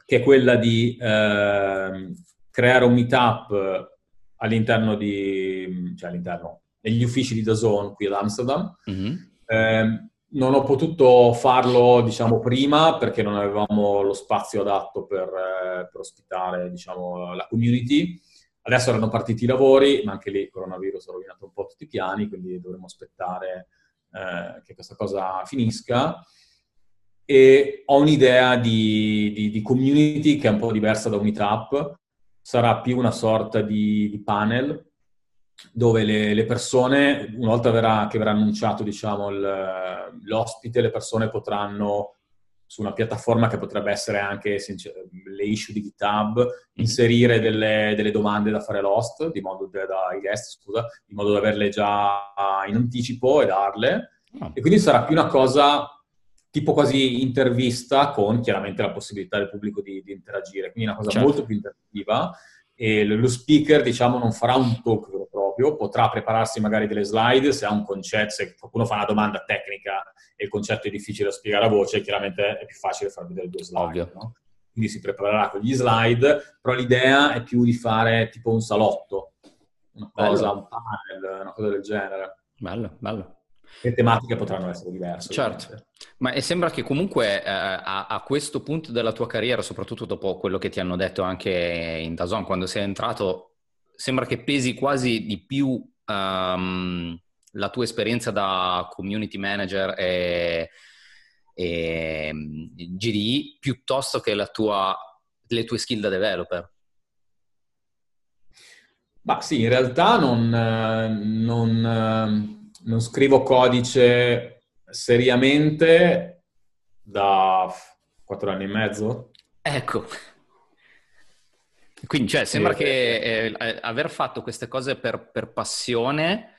che è quella di eh, creare un meetup all'interno di... cioè all'interno, negli uffici di Dazon qui ad Amsterdam. Mm-hmm. Eh, non ho potuto farlo, diciamo, prima perché non avevamo lo spazio adatto per, eh, per ospitare, diciamo, la community. Adesso erano partiti i lavori, ma anche lì il coronavirus ha rovinato un po' tutti i piani, quindi dovremo aspettare eh, che questa cosa finisca. E ho un'idea di, di, di, community che è un po' diversa da un meetup. Sarà più una sorta di, di panel dove le, le, persone, una volta verrà, che verrà annunciato diciamo, il, l'ospite, le persone potranno su una piattaforma che potrebbe essere anche le issue di GitHub, mm-hmm. inserire delle, delle, domande da fare all'host, di modo da, da guest, scusa, di modo da averle già in anticipo e darle. Oh. E quindi sarà più una cosa tipo quasi intervista con chiaramente la possibilità del pubblico di, di interagire, quindi una cosa certo. molto più interattiva e lo speaker diciamo non farà un talk vero proprio, potrà prepararsi magari delle slide se ha un concetto, se qualcuno fa una domanda tecnica e il concetto è difficile da spiegare a voce, chiaramente è più facile far vedere due slide. No? Quindi si preparerà con gli slide, però l'idea è più di fare tipo un salotto, una cosa, bello. un panel, una cosa del genere. Bello, bello. Le tematiche potranno essere diverse. Certo, ovviamente. ma sembra che comunque eh, a, a, questo punto della tua carriera, soprattutto dopo quello che ti hanno detto anche in Dazon quando sei entrato, sembra che pesi quasi di più um, la tua esperienza da community manager e, e GDI piuttosto che tua, le tue skill da developer. Ma sì, in realtà non, non, non scrivo codice seriamente da quattro anni e mezzo. Ecco. Quindi, cioè, sembra che eh, eh, aver fatto queste cose per, per, passione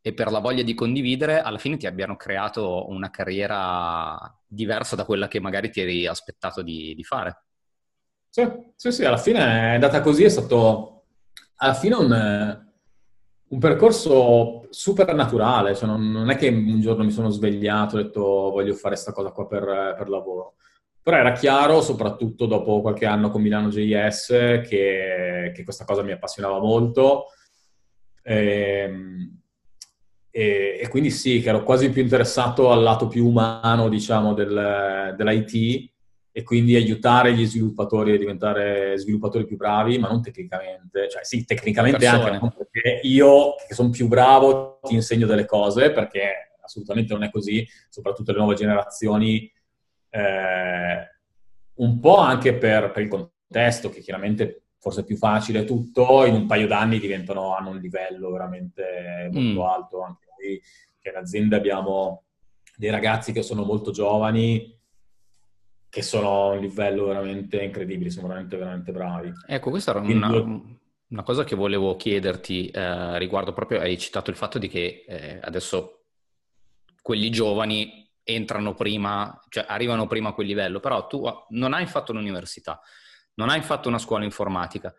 e per la voglia di condividere, alla fine ti abbiano creato una carriera diversa da quella che magari ti eri aspettato di, di fare. Sì, sì, sì, alla fine è andata così, è stato alla fine un, un percorso super naturale, cioè non, non, è che un giorno mi sono svegliato e ho detto voglio fare questa cosa qua per, per lavoro però era chiaro, soprattutto dopo qualche anno con Milano JS, che, che questa cosa mi appassionava molto. E, ehm, e, e, quindi sì, che ero quasi più interessato al lato più umano, diciamo, del, dell'IT e quindi aiutare gli sviluppatori a diventare sviluppatori più bravi, ma non tecnicamente. Cioè sì, tecnicamente anche, perché io, che sono più bravo, ti insegno delle cose, perché assolutamente non è così, soprattutto le nuove generazioni eh, un po' anche per, per, il contesto, che chiaramente forse è più facile tutto, in un paio d'anni diventano, hanno un livello veramente molto mm. alto. Anche noi, che in azienda abbiamo dei ragazzi che sono molto giovani, che sono a un livello veramente incredibile, sono veramente, veramente bravi. Ecco, questa era una, una cosa che volevo chiederti eh, riguardo proprio, hai citato il fatto di che eh, adesso quelli giovani entrano prima, cioè arrivano prima a quel livello, però tu non hai fatto l'università, non hai fatto una scuola informatica,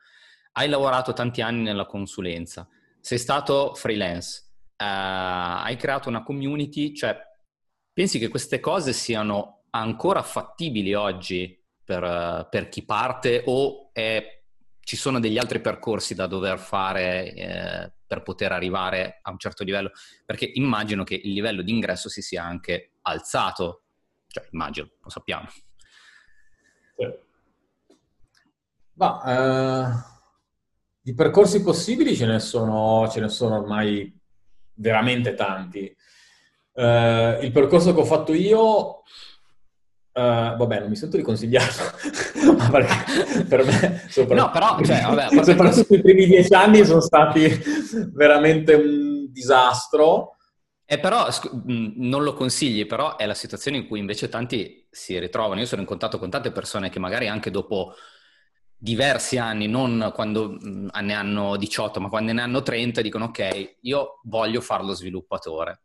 hai lavorato tanti anni nella consulenza, sei stato freelance, eh, hai creato una community, cioè pensi che queste cose siano ancora fattibili oggi per, per chi parte o è, ci sono degli altri percorsi da dover fare eh, per poter arrivare a un certo livello? Perché immagino che il livello di ingresso si sia anche alzato, cioè immagino, lo sappiamo. Sì. Ma, uh, di percorsi possibili ce ne, sono, ce ne sono ormai veramente tanti. Uh, il percorso che ho fatto io Uh, vabbè, non mi sento di consigliarlo, per me, sopra... no, però, cioè, vabbè, soprattutto i primi dieci anni sono stati veramente un disastro. E però non lo consigli, però è la situazione in cui invece tanti si ritrovano. Io sono in contatto con tante persone che magari anche dopo diversi anni, non quando ne hanno 18, ma quando ne hanno 30, dicono ok, io voglio fare lo sviluppatore.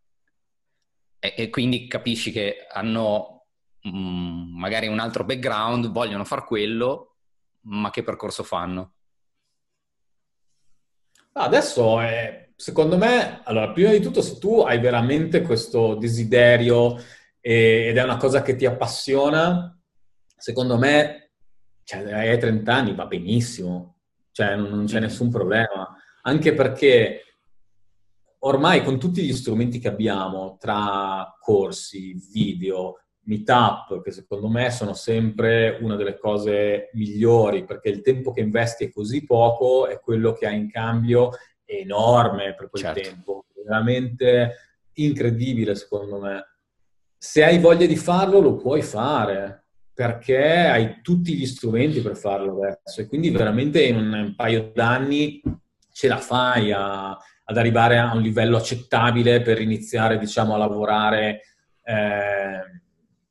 E, e quindi capisci che hanno mh, magari un altro background, vogliono fare quello, ma che percorso fanno? Adesso è, secondo me, allora, prima di tutto, se tu hai veramente questo desiderio e, ed è una cosa che ti appassiona, secondo me, cioè, hai 30 anni, va benissimo, cioè non, non c'è mm. nessun problema, anche perché ormai con tutti gli strumenti che abbiamo, tra corsi, video, meetup, che secondo me sono sempre una delle cose migliori, perché il tempo che investi è così poco e quello che hai in cambio è enorme per quel certo. tempo, veramente incredibile secondo me. Se hai voglia di farlo, lo puoi fare, perché hai tutti gli strumenti per farlo adesso e quindi veramente in un paio d'anni ce la fai a, ad arrivare a un livello accettabile per iniziare, diciamo, a lavorare eh,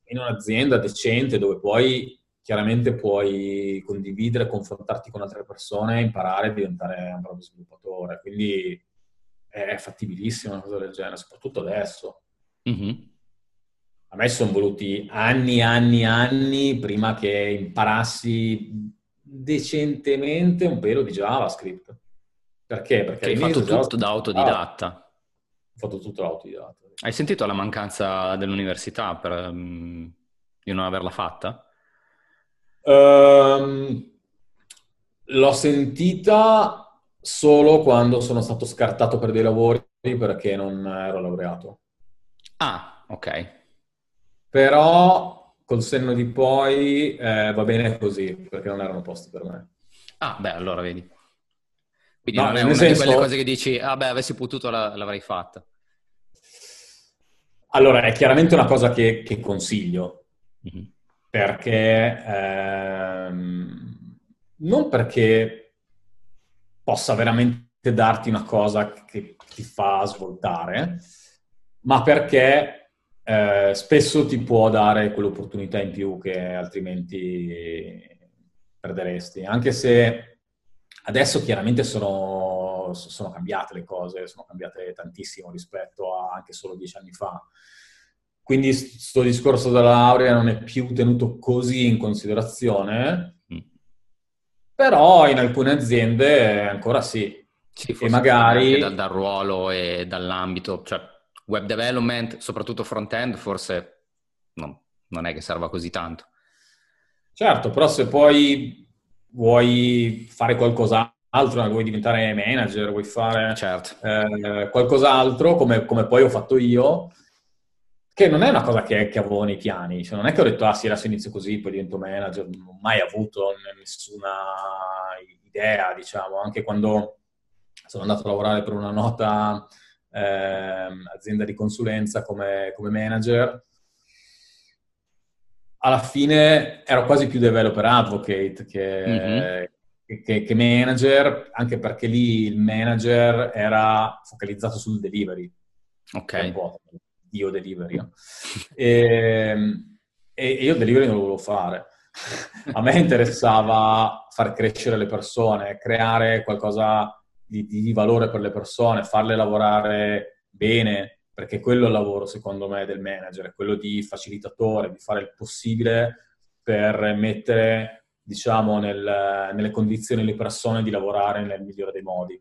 in un'azienda decente dove poi chiaramente puoi condividere, confrontarti con altre persone, imparare e diventare un bravo sviluppatore. Quindi è fattibilissima una cosa del genere, soprattutto adesso. Mm-hmm. A me sono voluti anni, anni, anni prima che imparassi decentemente un pelo di JavaScript. Perché? Perché hai fatto tutto da autodidatta. Fatto tutto da autodidatta. Hai sentito la mancanza dell'università per, um, di non averla fatta? Um, l'ho sentita solo quando sono stato scartato per dei lavori perché non ero laureato. Ah, ok. Però col senno di poi eh, va bene così, perché non erano posti per me. Ah, beh, allora vedi. Quindi no, non è una senso... di quelle cose che dici, ah beh, avessi potuto l'avrei fatta. Allora, è chiaramente una cosa che, che consiglio, mm-hmm. perché ehm, non perché possa veramente darti una cosa che ti fa svoltare, ma perché eh, spesso ti può dare quell'opportunità in più che altrimenti perderesti. Anche se adesso chiaramente sono sono cambiate le cose, sono cambiate tantissimo rispetto a anche solo dieci anni fa. Quindi questo discorso della laurea non è più tenuto così in considerazione, mm. però in alcune aziende ancora sì. Sì, e magari dal, dal, ruolo e dall'ambito, cioè web development, soprattutto front-end, forse no, non è che serva così tanto. Certo, però se poi vuoi fare qualcos'altro altro, vuoi diventare manager, vuoi fare certo. eh, qualcos'altro, come, come, poi ho fatto io, che non è una cosa che, che, avevo nei piani, cioè non è che ho detto, ah sì, adesso inizio così, poi divento manager, non ho mai avuto nessuna idea, diciamo, anche quando sono andato a lavorare per una nota eh, azienda di consulenza come, come manager, alla fine ero quasi più developer advocate che, mm-hmm che, che, manager, anche perché lì il manager era focalizzato sul delivery. Ok. Io delivery. No? E, e, io delivery non lo volevo fare. A me interessava far crescere le persone, creare qualcosa di, di valore per le persone, farle lavorare bene, perché quello è il lavoro, secondo me, del manager, è quello di facilitatore, di fare il possibile per mettere diciamo, nel, nelle condizioni le persone di lavorare nel migliore dei modi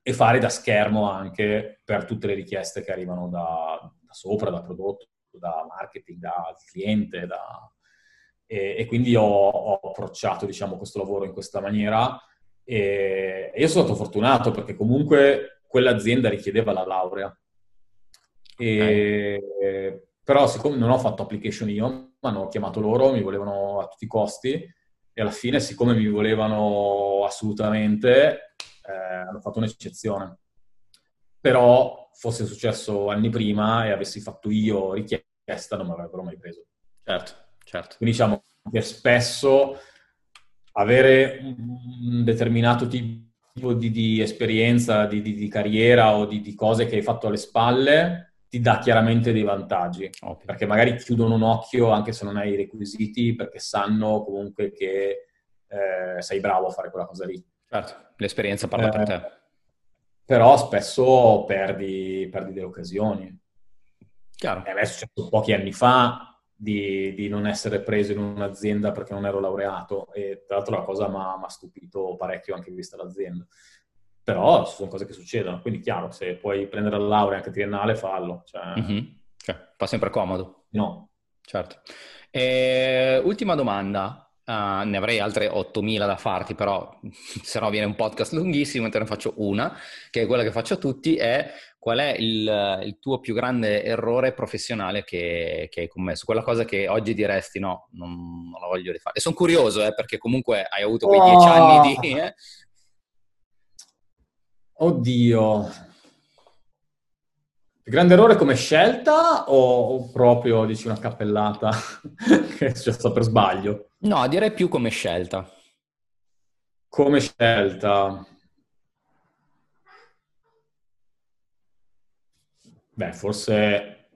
e fare da schermo anche per tutte le richieste che arrivano da, da sopra, da prodotto, da marketing, dal cliente, da, e, e quindi ho, ho, approcciato diciamo, questo lavoro in questa maniera e, e io sono stato fortunato perché comunque quell'azienda richiedeva la laurea. E, okay. Però siccome non ho fatto application io, mi hanno chiamato loro, mi volevano a tutti i costi e alla fine, siccome mi volevano assolutamente, eh, hanno fatto un'eccezione. Però fosse successo anni prima e avessi fatto io richiesta, non mi avrebbero mai preso. Certo, certo. Quindi diciamo che spesso avere un determinato tipo di, di esperienza, di, di, di, carriera o di, cose che hai fatto alle spalle ti dà chiaramente dei vantaggi, okay. perché magari chiudono un occhio anche se non hai i requisiti, perché sanno comunque che eh, sei bravo a fare quella cosa lì. Certo, l'esperienza parla eh, per te. Però spesso perdi, perdi delle occasioni. Chiaro. E a me è successo pochi anni fa di, di, non essere preso in un'azienda perché non ero laureato e tra l'altro la cosa mi ha stupito parecchio anche vista l'azienda però sono cose che succedono, quindi chiaro, se puoi prendere la laurea anche triennale, fallo. Cioè... Mm-hmm. cioè fa sempre comodo. No. Certo. E, ultima domanda, uh, ne avrei altre 8.000 da farti, però se no viene un podcast lunghissimo, te ne faccio una, che è quella che faccio a tutti, è qual è il, il tuo più grande errore professionale che, che, hai commesso? Quella cosa che oggi diresti no, non, non la voglio rifare. E sono curioso, eh, perché comunque hai avuto quei dieci oh. anni di... Eh, Oddio. Il grande errore come scelta o, proprio, dici, una cappellata che è successo per sbaglio? No, direi più come scelta. Come scelta? Beh, forse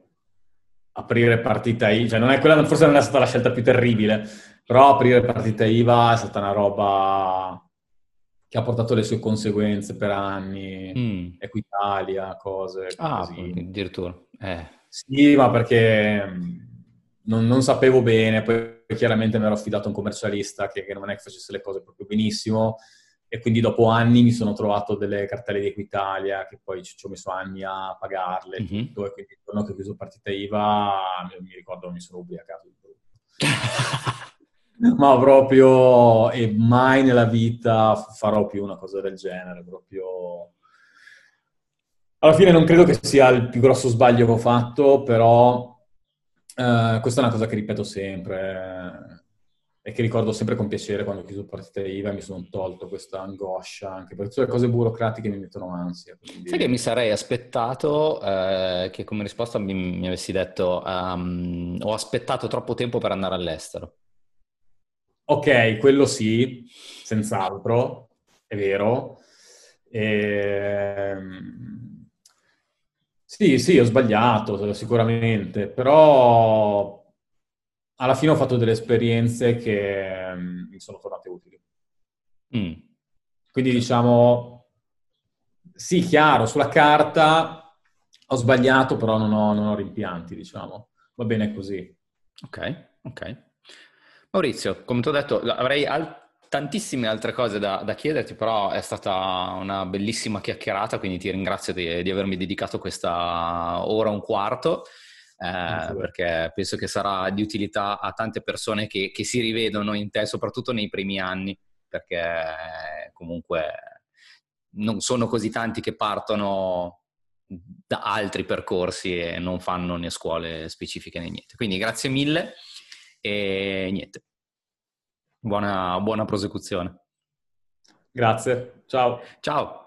aprire partita IVA, cioè non è quella, forse non è stata la scelta più terribile, però aprire partita IVA è stata una roba che ha portato le sue conseguenze per anni, mm. Equitalia, cose ah, così. addirittura. Eh. Sì, ma perché mm, non, non, sapevo bene, poi chiaramente mi ero affidato a un commercialista che, che, non è che facesse le cose proprio benissimo e quindi dopo anni mi sono trovato delle cartelle di Equitalia che poi ci, ci ho messo anni a pagarle mm-hmm. tutto, e quindi il giorno che ho chiuso partita IVA mi, mi ricordo mi sono ubriacato ma proprio, e mai nella vita farò più una cosa del genere, proprio... Alla fine non credo che sia il più grosso sbaglio che ho fatto, però eh, questa è una cosa che ripeto sempre eh, e che ricordo sempre con piacere quando ho chiuso partita IVA e mi sono tolto questa angoscia, anche perché le cose burocratiche mi mettono ansia. Quindi... Sai che mi sarei aspettato eh, che come risposta mi, mi avessi detto um, ho aspettato troppo tempo per andare all'estero. Ok, quello sì, senz'altro, è vero. Ehm... Sì, sì, ho sbagliato sicuramente, però alla fine ho fatto delle esperienze che mm, mi sono tornate utili. Mm. Quindi diciamo, sì, chiaro, sulla carta ho sbagliato, però non ho, non ho rimpianti, diciamo. Va bene così. Ok, ok. Maurizio, come ti ho detto, avrei al- tantissime altre cose da, da, chiederti, però è stata una bellissima chiacchierata, quindi ti ringrazio di, di avermi dedicato questa ora e un quarto. Eh, perché penso che sarà di utilità a tante persone che, che, si rivedono in te, soprattutto nei primi anni, perché comunque non sono così tanti che partono da altri percorsi e non fanno né scuole specifiche né niente. Quindi grazie mille. E niente, buona, buona prosecuzione. Grazie, ciao. Ciao.